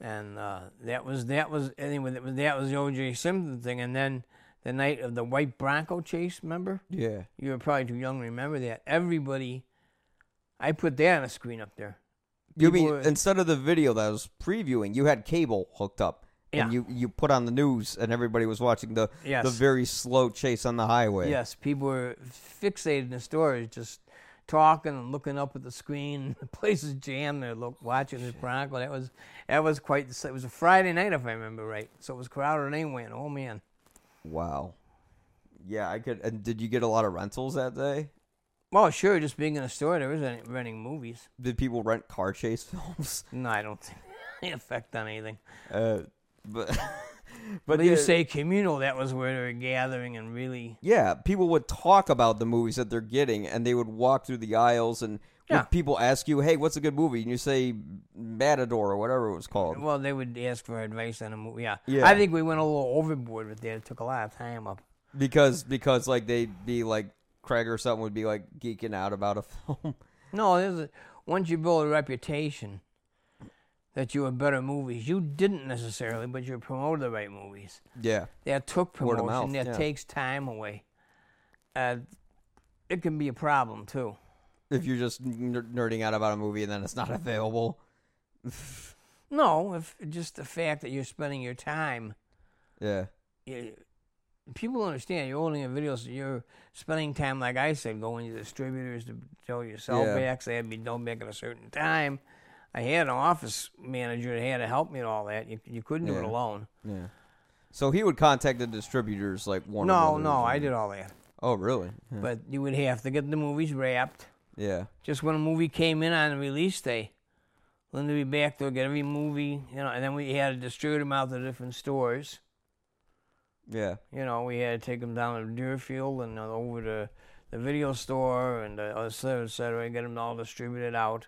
And uh, that was that was anyway. That was that was the O.J. Simpson thing. And then the night of the white Bronco chase. Remember?
yeah.
You were probably too young to remember that. Everybody, I put that on a screen up there.
You mean
were-
instead of the video that I was previewing, you had cable hooked up, and
Yeah.
you you put on the news, and everybody was watching the
Yes.
the very slow chase on the highway.
Yes, people were fixated in the stories, just talking and looking up at the screen. The place is jammed. They're look, watching this Bronco. That was that was quite. the- It was a Friday night, if I remember right. So it was crowded anyway. And oh man,
Wow. Yeah, I could. And did you get a lot of rentals that day?
well, sure. Just being in a store, there was any, renting movies.
Did people rent car chase films?
No, I don't think any effect on anything.
Uh, but but, yeah,
you say communal, that was where they were gathering and really.
yeah, people would talk about the movies that they're getting, and they would walk through the aisles, and when
Yeah.
people ask you, "Hey, what's a good movie?" and you say Matador or whatever it was called.
Well, they would ask for advice on a movie. Yeah.
Yeah.
I think we went a little overboard with that. It took a lot of time up.
because because like they'd be like Craig or something would be like geeking out about a film.
No, there's a, once you build a reputation that you were better movies, you didn't necessarily, but you promoted the right movies.
yeah,
That took promotion.
mouth,
that
yeah.
takes time away. Uh, it can be a problem too.
If you're just ner- nerding out about a movie and then it's not available.
No, if just the fact that you're spending your time.
Yeah,
You, people understand. You're holding a video, so you're spending time, like I said, going to distributors to tell your sellbacks. They had to be done back at a certain time. I had an office manager that had to help me with all that. You, you couldn't do it alone.
yeah. So he would contact the distributors like Warner.
no,
Brothers
no, I did all that.
Oh, really? Yeah.
But you would have to get the movies wrapped.
Yeah.
Just when a movie came in on the release day, Linda would be back there, get every movie, you know, and then we had to distribute them out to different stores.
Yeah.
You know, we had to take them down to Deerfield and uh, over to the video store and uh, et cetera, et cetera, get them all distributed out.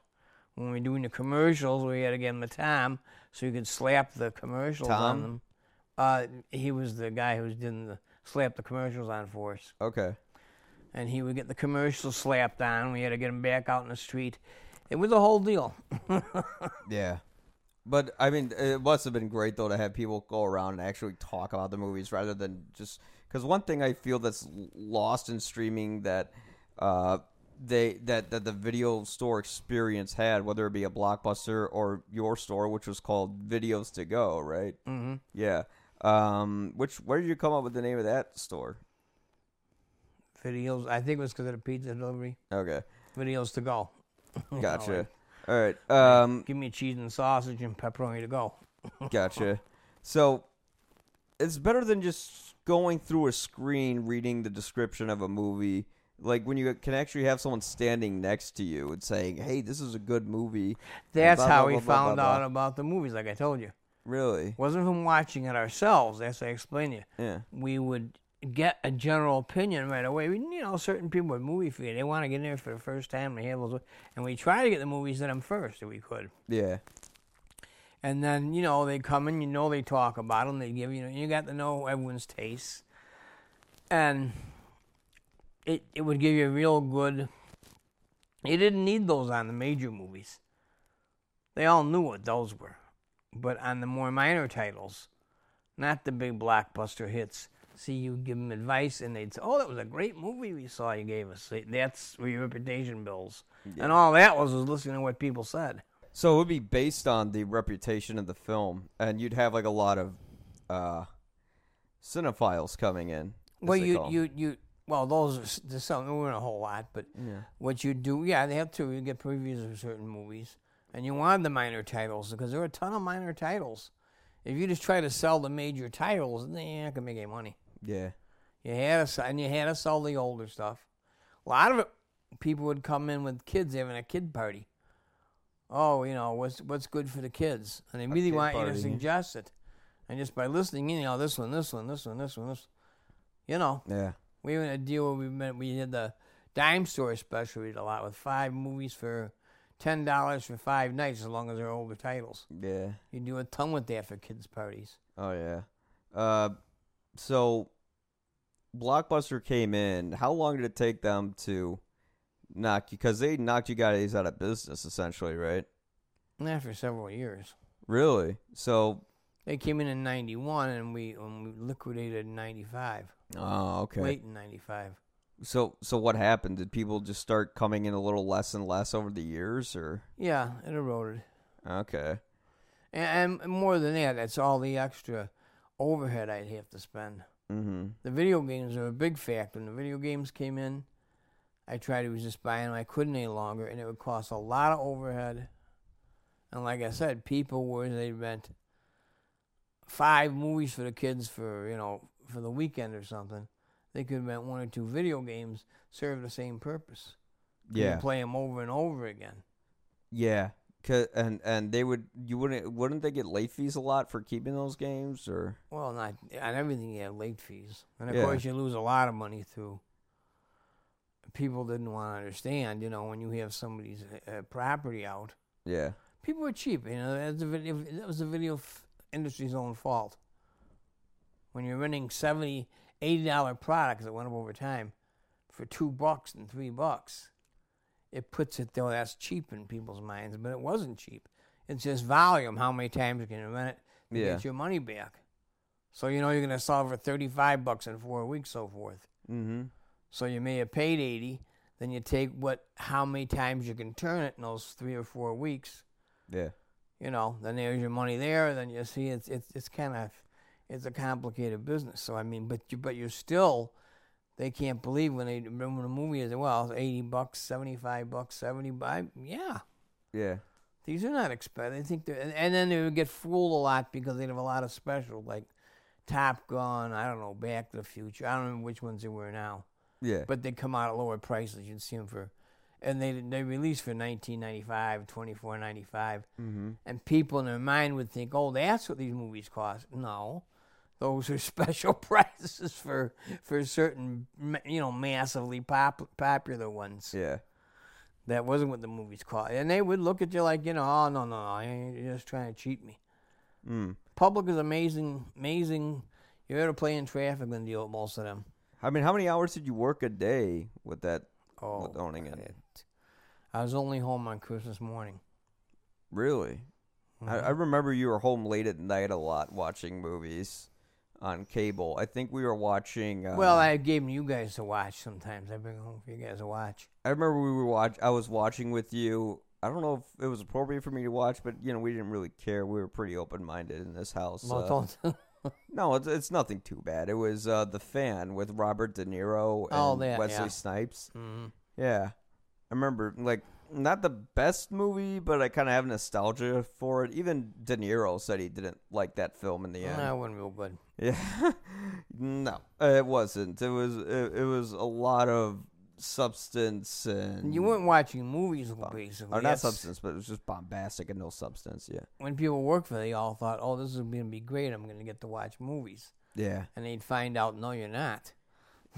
When we were doing the commercials, we had to get them a Tom so you could slap the commercials
Tom?
on them. Uh, he was the guy who was doing the slap the commercials on for us.
Okay.
And he would get the commercial slapped on. We had to get him back out in the street. It was a whole deal.
Yeah. But I mean, it must have been great though to have people go around and actually talk about the movies rather than just because one thing I feel that's lost in streaming that uh, they that that the video store experience had, whether it be a blockbuster or your store, which was called Videos to Go, right?
hmm
Yeah. Um, which where did you come up with the name of that store?
Videos. I think it was because of the pizza delivery.
Okay,
Videos to go. Know,
gotcha.
like,
All right. Um,
give me cheese and sausage and pepperoni to go.
Gotcha. So it's better than just going through a screen reading the description of a movie. Like when you can actually have someone standing next to you and saying, "Hey, this is a good movie."
That's
blah,
how
blah,
we
blah,
found out about the movies. Like I told you,
Really?
wasn't from watching it ourselves. That's I explained to you.
Yeah.
We would get a general opinion right away. We, you know, certain people with movie feed, they want to get in there for the first time. They have those, and we try to get the movies to them first if we could.
Yeah.
And then, you know, they come in, you know, they talk about them, they give you, you got to know everyone's tastes. And it, it would give you a real good, you didn't need those on the major movies. They all knew what those were. But on the more minor titles, not the big blockbuster hits, see, you give them advice and they'd say, oh, that was a great movie we saw you gave us. That's where your reputation builds. And all that was was listening to what people said.
So it would be based on the reputation of the film, and you'd have like a lot of uh, cinephiles coming in.
Well, you you you well, those are some there weren't a whole lot, but
Yeah.
what you do, yeah, they have to. You get previews of certain movies, and you want the minor titles because there are a ton of minor titles. If you just try to sell the major titles, then you're not gonna make any money.
Yeah.
You had us, and you had us all the older stuff. A lot of it, people would come in with kids having a kid party. Oh, you know what's what's good for the kids, and they really want you to suggest it. And just by listening, you know this one, this one, this one, this one, this, you know,
Yeah.
we had a deal where we met, we did the dime store special. We did a lot with five movies for ten dollars for five nights, as long as they're older titles.
Yeah.
You do a ton with that for kids parties.
Oh yeah. Uh, so Blockbuster came in. How long did it take them to knock you? Because they knocked you guys out of business, essentially, right?
For several years.
Really? So,
They came in in '91, and we and we liquidated in '95.
oh, okay.
Late in '95.
So, so what happened? Did people just start coming in a little less and less over the years, or
Yeah, it eroded.
okay?
And, and more than that, that's all the extra overhead I'd have to spend.
Mm-hmm.
The video games are a big factor. When the video games came in, I tried to resist buying them. I couldn't any longer, and it would cost a lot of overhead. And like I said, people were they rent five movies for the kids for you know for the weekend or something. They could rent one or two video games, serve the same purpose.
Yeah,
play them over and over again.
yeah. And and they would you wouldn't wouldn't they get late fees a lot for keeping those games or
Well, not on everything you have late fees, and of
Yeah.
course you lose a lot of money through. People didn't want to understand, you know, when you have somebody's uh, property out.
yeah
People were cheap, you know. That's the video, that was the video f- industry's own fault. When you're renting 70 80 dollar products that went up over time for two bucks and three bucks, it puts it though that's cheap in people's minds, but it wasn't cheap. It's just volume. How many times you can rent it to
Yeah.
get your money back? So you know you're gonna sell for thirty five bucks in four weeks, so forth.
mm-hmm.
So you may have paid eighty, then you take what how many times you can turn it in those three or four weeks
yeah
you know, then there's your money there. Then you see it's it's it's kind of it's a complicated business. So I mean, but you but you're still they can't believe when they remember the movie is well, it's eighty bucks, seventy five bucks, seventy five. Yeah,
yeah
these are not expensive. They think they're and, and then they would get fooled a lot because they'd have a lot of specials like Top Gun. I don't know, Back to the Future. I don't know which ones they were now,
yeah
but they come out at lower prices. You'd see them for. And they they release for nineteen ninety five, twenty four ninety five
mm-hmm.
and people in their mind would think, "Oh, that's what these movies cost." No, those are special prices for for certain, you know, massively pop, popular ones.
yeah
That wasn't what the movies cost, and they would look at you like, you know, "Oh no, no, no, you're just trying to cheat me."
mm.
Public is amazing, amazing. You're able to play in traffic and deal with most of them.
I mean, how many hours did you work a day with that?
Oh,
With owning it.
it- I was only home on Christmas morning.
Really? I, I remember you were home late at night a lot watching movies on cable. I think we were watching. Uh,
well, I gave you guys to watch sometimes. I bring home for you guys to watch.
I remember we were watch. I was watching with you. I don't know if it was appropriate for me to watch, but you know we didn't really care. We were pretty open minded in this house.
Well,
uh, no, it's, it's nothing too bad. It was uh, the fan with Robert De Niro and
Oh, that,
Wesley
yeah.
Snipes.
Mhm.
Yeah, I remember like not the best movie, but I kind of have nostalgia for it. Even De Niro said he didn't like that film in the end.
That wasn't real good.
Yeah, no, it wasn't. It was it, it was a lot of substance and
You weren't watching movies, basically.
or not substance, but it was just bombastic and no substance. Yeah,
When people work for, it, they all thought, "Oh, this is going to be great. I'm going to get to watch movies,"
yeah.
and they'd find out, "No, you're not.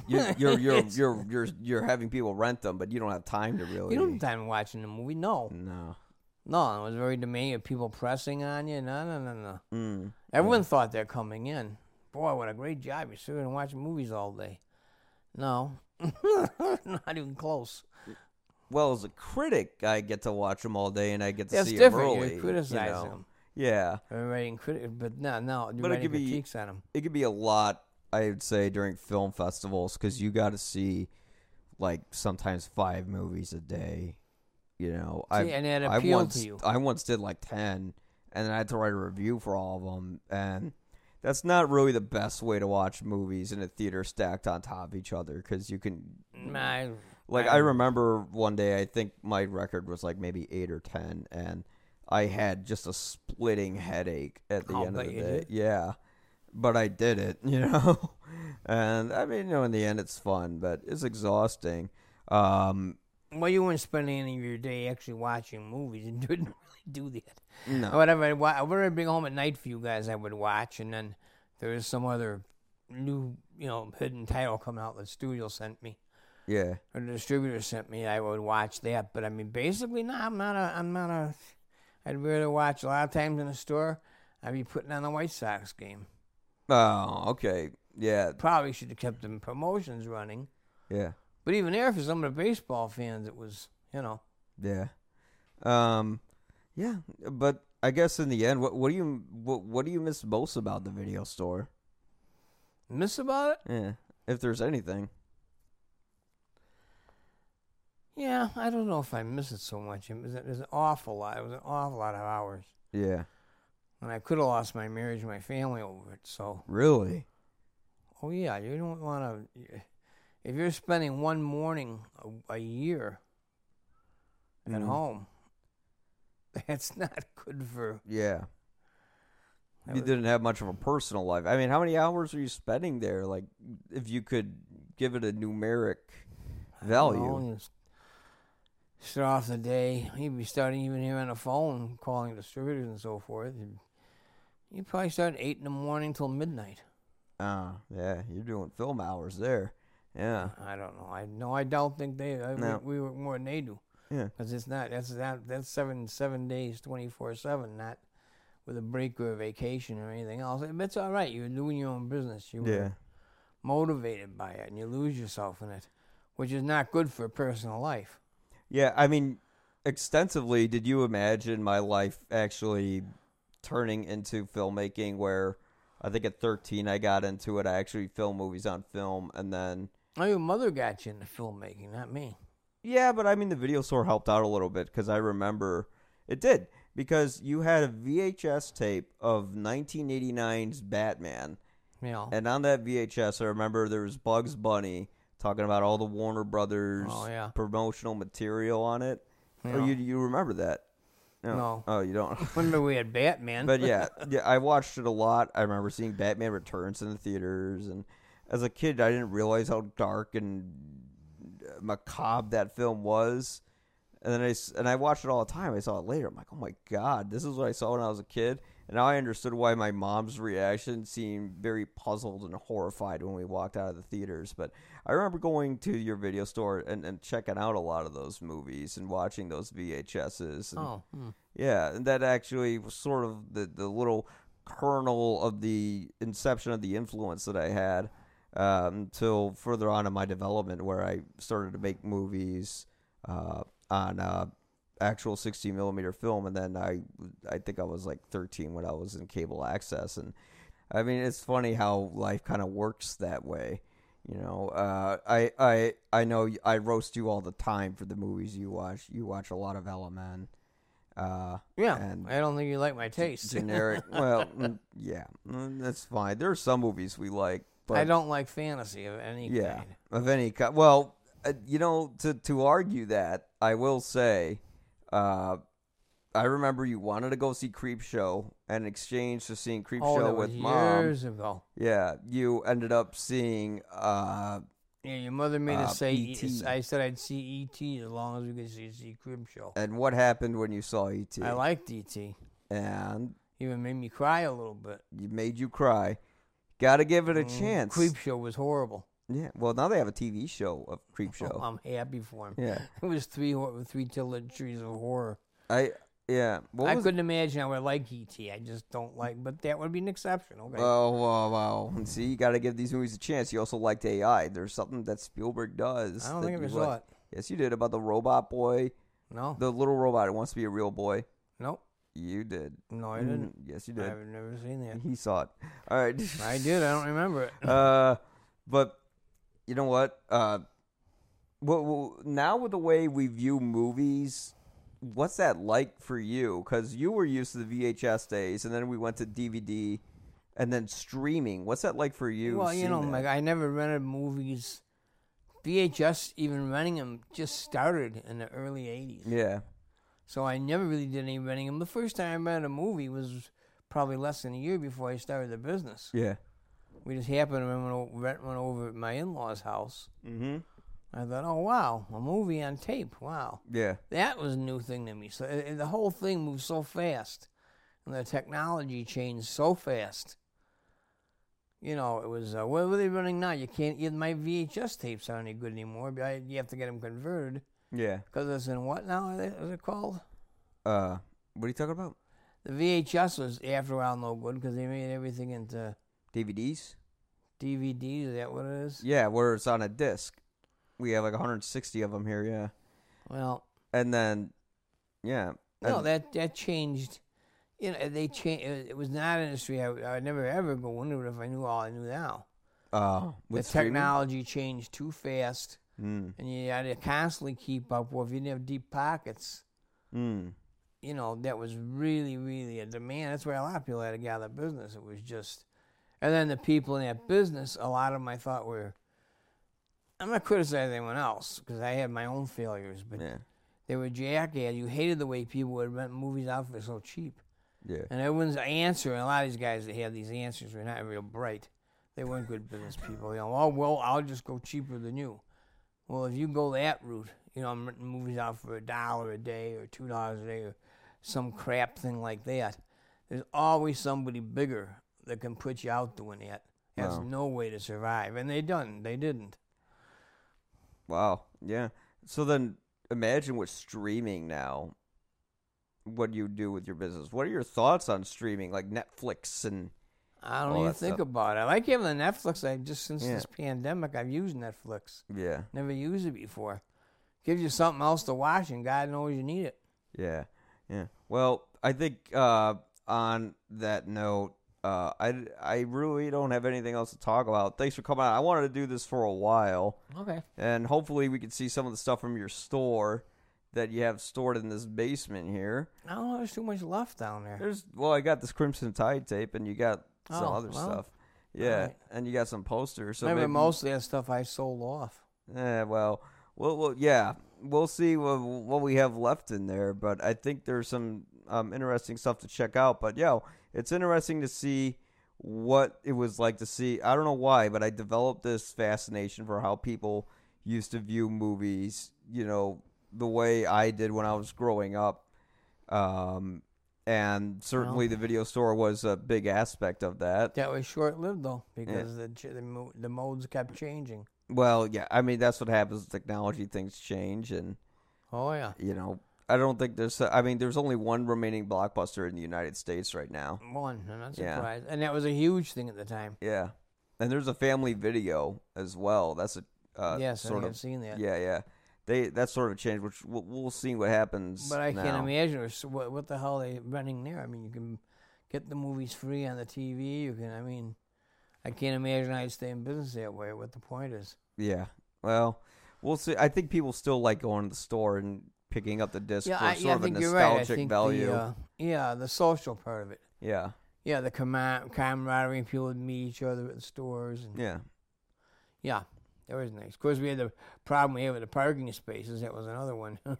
You're you're you're
It's-
you're you're, you're having people rent them, but you don't have time to really.
You don't have time watching the movie. No,
No.
no. It was very demanding. of People pressing on you. No, no, no, no.
Mm.
Everyone thought they're coming in. Boy, what a great job! You're sitting and watching movies all day. No, not even close.
Well, as a critic, I get to watch them all day, and I get to
That's
see them early.
You're criticizing
you know?
them.
Yeah,
You're writing criti- but no, no. You're
But it could be-
critiques on them.
it could be a lot. I would say during film festivals because you got to see like sometimes five movies a day. You know, I
See, and that
I
appealed
once
to you.
I once did like ten, and then I had to write a review for all of them, and that's not really the best way to watch movies in a theater stacked on top of each other because you can mm,
I,
like I remember one day I think my record was like maybe eight or ten, and I had just a splitting headache at the
I'll
end of
bet
the
you
day.
did.
Yeah, but I did it, you know. and I mean, you know, in the end, it's fun, but it's exhausting. Um,
Well, you weren't spending any of your day actually watching movies. and didn't really do that.
no,
Whatever, I whatever I bring home at night for you guys, I would watch, and then there was some other new, you know, hidden title coming out that the studio sent me
yeah,
or the distributor sent me. I would watch that, but I mean, basically, no, I'm not a, I'm not a. I'd rather watch a lot of times in the store. I'd be putting on the White Sox game.
Oh, okay, yeah,
Probably should have kept the promotions running,
yeah,
but even there, for some of the baseball fans, it was, you know,
yeah, um, yeah. But I guess in the end, what what do you what what do you miss most about the video store?
miss about it.
Yeah, if there's anything.
Yeah, I don't know if I miss it so much. It was, it was an awful lot. It was an awful lot of hours.
Yeah,
And I could have lost my marriage and my family over it. So,
really.
oh yeah, you don't want to. If you're spending one morning a, a year at
Mhm.
home, that's not good for.
Yeah. You
was-
didn't have much of a personal life. I mean, how many hours are you spending there? Like, if you could give it a numeric value.
know, you s- Start off the day, you'd be starting even here on the phone, calling distributors and so forth. You'd, you'd probably start at 8 in the morning till midnight.
Ah, yeah, you're doing film hours there. Yeah,
I don't know. I no, I don't think they. I,
No.
we, we work more than they do.
Yeah.
because it's not. That's that. That's seven seven days, twenty four seven. Not with a break or a vacation or anything else. It's all right. You're doing your own business. You were motivated by it, and you lose yourself in it, which is not good for personal life.
yeah. I mean, extensively. Did you imagine my life actually turning into filmmaking? Where I think at 13 I got into it. I actually filmed movies on film, and then
Oh, your mother got you into filmmaking, not me.
Yeah, but I mean, the video store helped out a little bit because I remember it did because you had a VHS tape of 1989's Batman,
Yeah.
and on that VHS, I remember there was Bugs Bunny talking about all the Warner Brothers
Oh, yeah.
promotional material on it.
you
Oh, you you remember that?
No.
Oh, you don't.
Remember we had Batman.
but yeah, yeah, I watched it a lot. I remember seeing Batman Returns in the theaters, and as a kid, I didn't realize how dark and uh, macabre that film was. And then I and I watched it all the time. I saw it later. I'm like, oh my god, this is what I saw when I was a kid. And now I understood why my mom's reaction seemed very puzzled and horrified when we walked out of the theaters. But I remember going to your video store and, and checking out a lot of those movies and watching those VHSs. And,
oh, hmm.
yeah, and that actually was sort of the, the little kernel of the inception of the influence that I had um, until further on in my development, where I started to make movies uh, on uh, actual 16 millimeter film, and then I I think I was like 13 when I was in cable access, and I mean it's funny how life kind of works that way. You know, uh, I I I know I roast you all the time for the movies you watch. You watch a lot of LMN. Uh,
yeah.
and
I don't think you like my taste.
generic. well, mm, yeah, mm, that's fine. There are some movies we like, but
I don't like fantasy of any
yeah,
kind.
of any kind. Well, uh, you know, to to argue that, I will say, uh, I remember you wanted to go see Creepshow, and in exchange for seeing Creep
Oh,
Show with mom,
years ago.
yeah, you ended up seeing. Uh,
Yeah, your mother made
Uh,
us say. E
E.T..
I said I'd see E.T. as long as we could see, see Creepshow.
and what happened when you saw ET?
I liked E.T.
and
Even made me cry a little bit.
you made you cry. Got to give it a
Mm,
chance.
Creepshow was horrible.
Yeah. Well, now they have a TV show of Creep Show.
Oh, I'm happy for him.
Yeah.
It was three hor- three tilted trees of horror.
I yeah. What
I
was
couldn't imagine I would like E.T. I just don't like. But that would be an exception. Okay.
Oh wow, wow! See, you got to give these movies a chance. You also liked AI. There's something that Spielberg does.
I don't
that
think I ever saw it.
Yes, you did about the robot boy,
No.
the little robot who wants to be a real boy.
Nope.
You did.
No, I didn't.
Mm, Yes, you did.
I've never seen that.
He saw it. All right.
I did. I don't remember it.
Uh, but you know what? Uh, well, well, now with the way we view movies, what's that like for you? Because you were used to the VHS days, and then we went to DVD, and then streaming. What's that like for you?
well, you know,
that?
like I never rented movies. VHS, even renting them, just started in the early '80s.
yeah,
So I never really did any renting them. The first time I rented a movie was probably less than a year before I started the business.
Yeah.
We just happened to rent one o- rent one over at my in-laws' house.
Mm-hmm.
I thought, oh wow, a movie on tape. Wow,
Yeah.
that was a new thing to me. So the whole thing moved so fast, and the technology changed so fast. You know, it was uh, what were they running now? You can't. Even my VHS tapes aren't any good anymore. But I, you have to get them converted
Yeah.
because it's in what now? Are they, is it called?
Uh, what are you talking about?
The VHS was after a while no good because they made everything into
DVDs?
DVD. Is that what it is?
Yeah, where it's on a disc. We have like 160 of them here. Yeah.
Well,
And then, yeah.
No,
and-
that that changed. You know, they changed. It was not an industry I would, I would never ever go into it if I knew all I knew now.
uh, with
the
streaming?
technology changed too fast,
Mm.
and you had to constantly keep up. Or if you didn't have deep pockets,
Mm.
you know, that was really, really a demand. That's where a lot of people had to get out of business. It was just, and then the people in that business, a lot of them I thought were. I'm not criticizing anyone else because I had my own failures, but
Yeah.
they were jackass. You hated the way people would rent movies out for so cheap.
Yeah.
And everyone's answer, and a lot of these guys that had these answers were not real bright. They weren't good business people. You know, oh well, I'll just go cheaper than you. Well, if you go that route, you know, I'm renting movies out for a dollar a day or two dollars a day or some crap thing like that. There's always somebody bigger that can put you out doing that. That's
Wow.
no way to survive, and they done. They didn't.
Wow. Yeah. So then imagine with streaming now, what do you do with your business. What are your thoughts on streaming, like Netflix and
I don't even think
stuff.
about it. I like having the Netflix. I just since
Yeah.
this pandemic, I've used Netflix.
yeah,
Never used it before. Gives you something else to watch, and God knows you need it.
yeah, yeah. Well, I think uh, on that note, uh, I I really don't have anything else to talk about. Thanks for coming out. I wanted to do this for a while,
Okay.
and hopefully we can see some of the stuff from your store that you have stored in this basement here.
I don't know. There's too much left down there.
There's well, I got this Crimson Tide tape, and you got some
Oh,
other
well,
stuff. Yeah,
alright.
and you got some posters. So
Remember,
maybe,
most of that stuff I sold off.
Yeah, well, well, well, yeah, we'll see what what we have left in there. But I think there's some um, interesting stuff to check out. But yeah, it's interesting to see what it was like to see. I don't know why, but I developed this fascination for how people used to view movies. You know, the way I did when I was growing up. Um, and certainly the video store was a big aspect of that.
That was short lived though, because the the, the modes kept changing.
Well, yeah, I mean that's what happens with technology. Things change, and
Oh yeah,
you know, I don't think there's. I mean, there's only one remaining blockbuster in the United States right now.
one. I'm not
Yeah.
surprised, and that was a huge thing at the time.
Yeah, and there's a family video as well. That's a uh,
yes, I
sort
think
of
I've seen that.
yeah, yeah. They that's sort of a change, which we'll, we'll see what happens.
But I
now.
can't imagine what what the hell they running there. I mean, you can get the movies free on the TV. You can. I mean, I can't imagine I'd stay in business that way. What the point is?
Yeah, well, we'll see. I think people still like going to the store and picking up the disc
Yeah,
for
I,
sort
yeah, I
of
think
a
right.
Nostalgic
think
value.
the uh, yeah the social part of it.
yeah,
Yeah, the camar- camaraderie, people would meet each other at the stores, and
yeah,
yeah, that was nice. Of course, we had the problem we had with the parking spaces. That was another one. you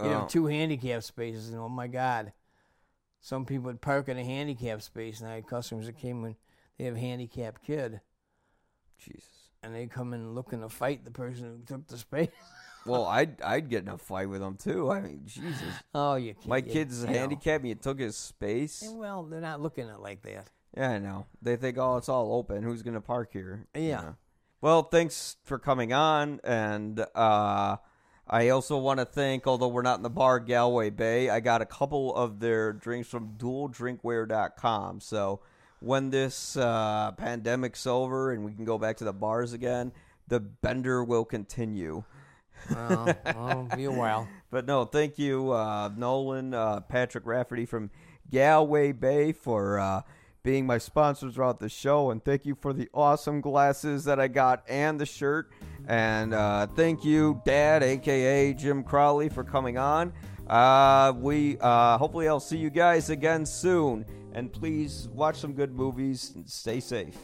Oh.
have two handicap spaces, and oh my God, some people would park in a handicap space, and I had customers that came when they have a handicapped kid,
Jesus.
and they come in looking to fight the person who took the space.
Well, I'd I'd get in a fight with them too. I mean, Jesus.
oh, you can't.
My
you-
kid's
you
handicapped and you took his space.
Yeah, Well, they're not looking at it like that.
Yeah, I know. They think, oh, it's all open. Who's going to park here? You
Yeah.
know. Well, thanks for coming on. And uh, I also want to thank, although we're not in the bar, Galway Bay, I got a couple of their drinks from dualdrinkware.com. So when this uh, pandemic's over and we can go back to the bars again, the bender will continue.
Well, well, be a while.
But no, thank you, uh, Nolan, uh, Patrick Rafferty from Galway Bay for uh, being my sponsors throughout the show, and thank you for the awesome glasses that I got and the shirt. And uh, thank you, Dad, aka Jim Crowley, for coming on. Uh, we uh, hopefully I'll see you guys again soon, and please watch some good movies and stay safe.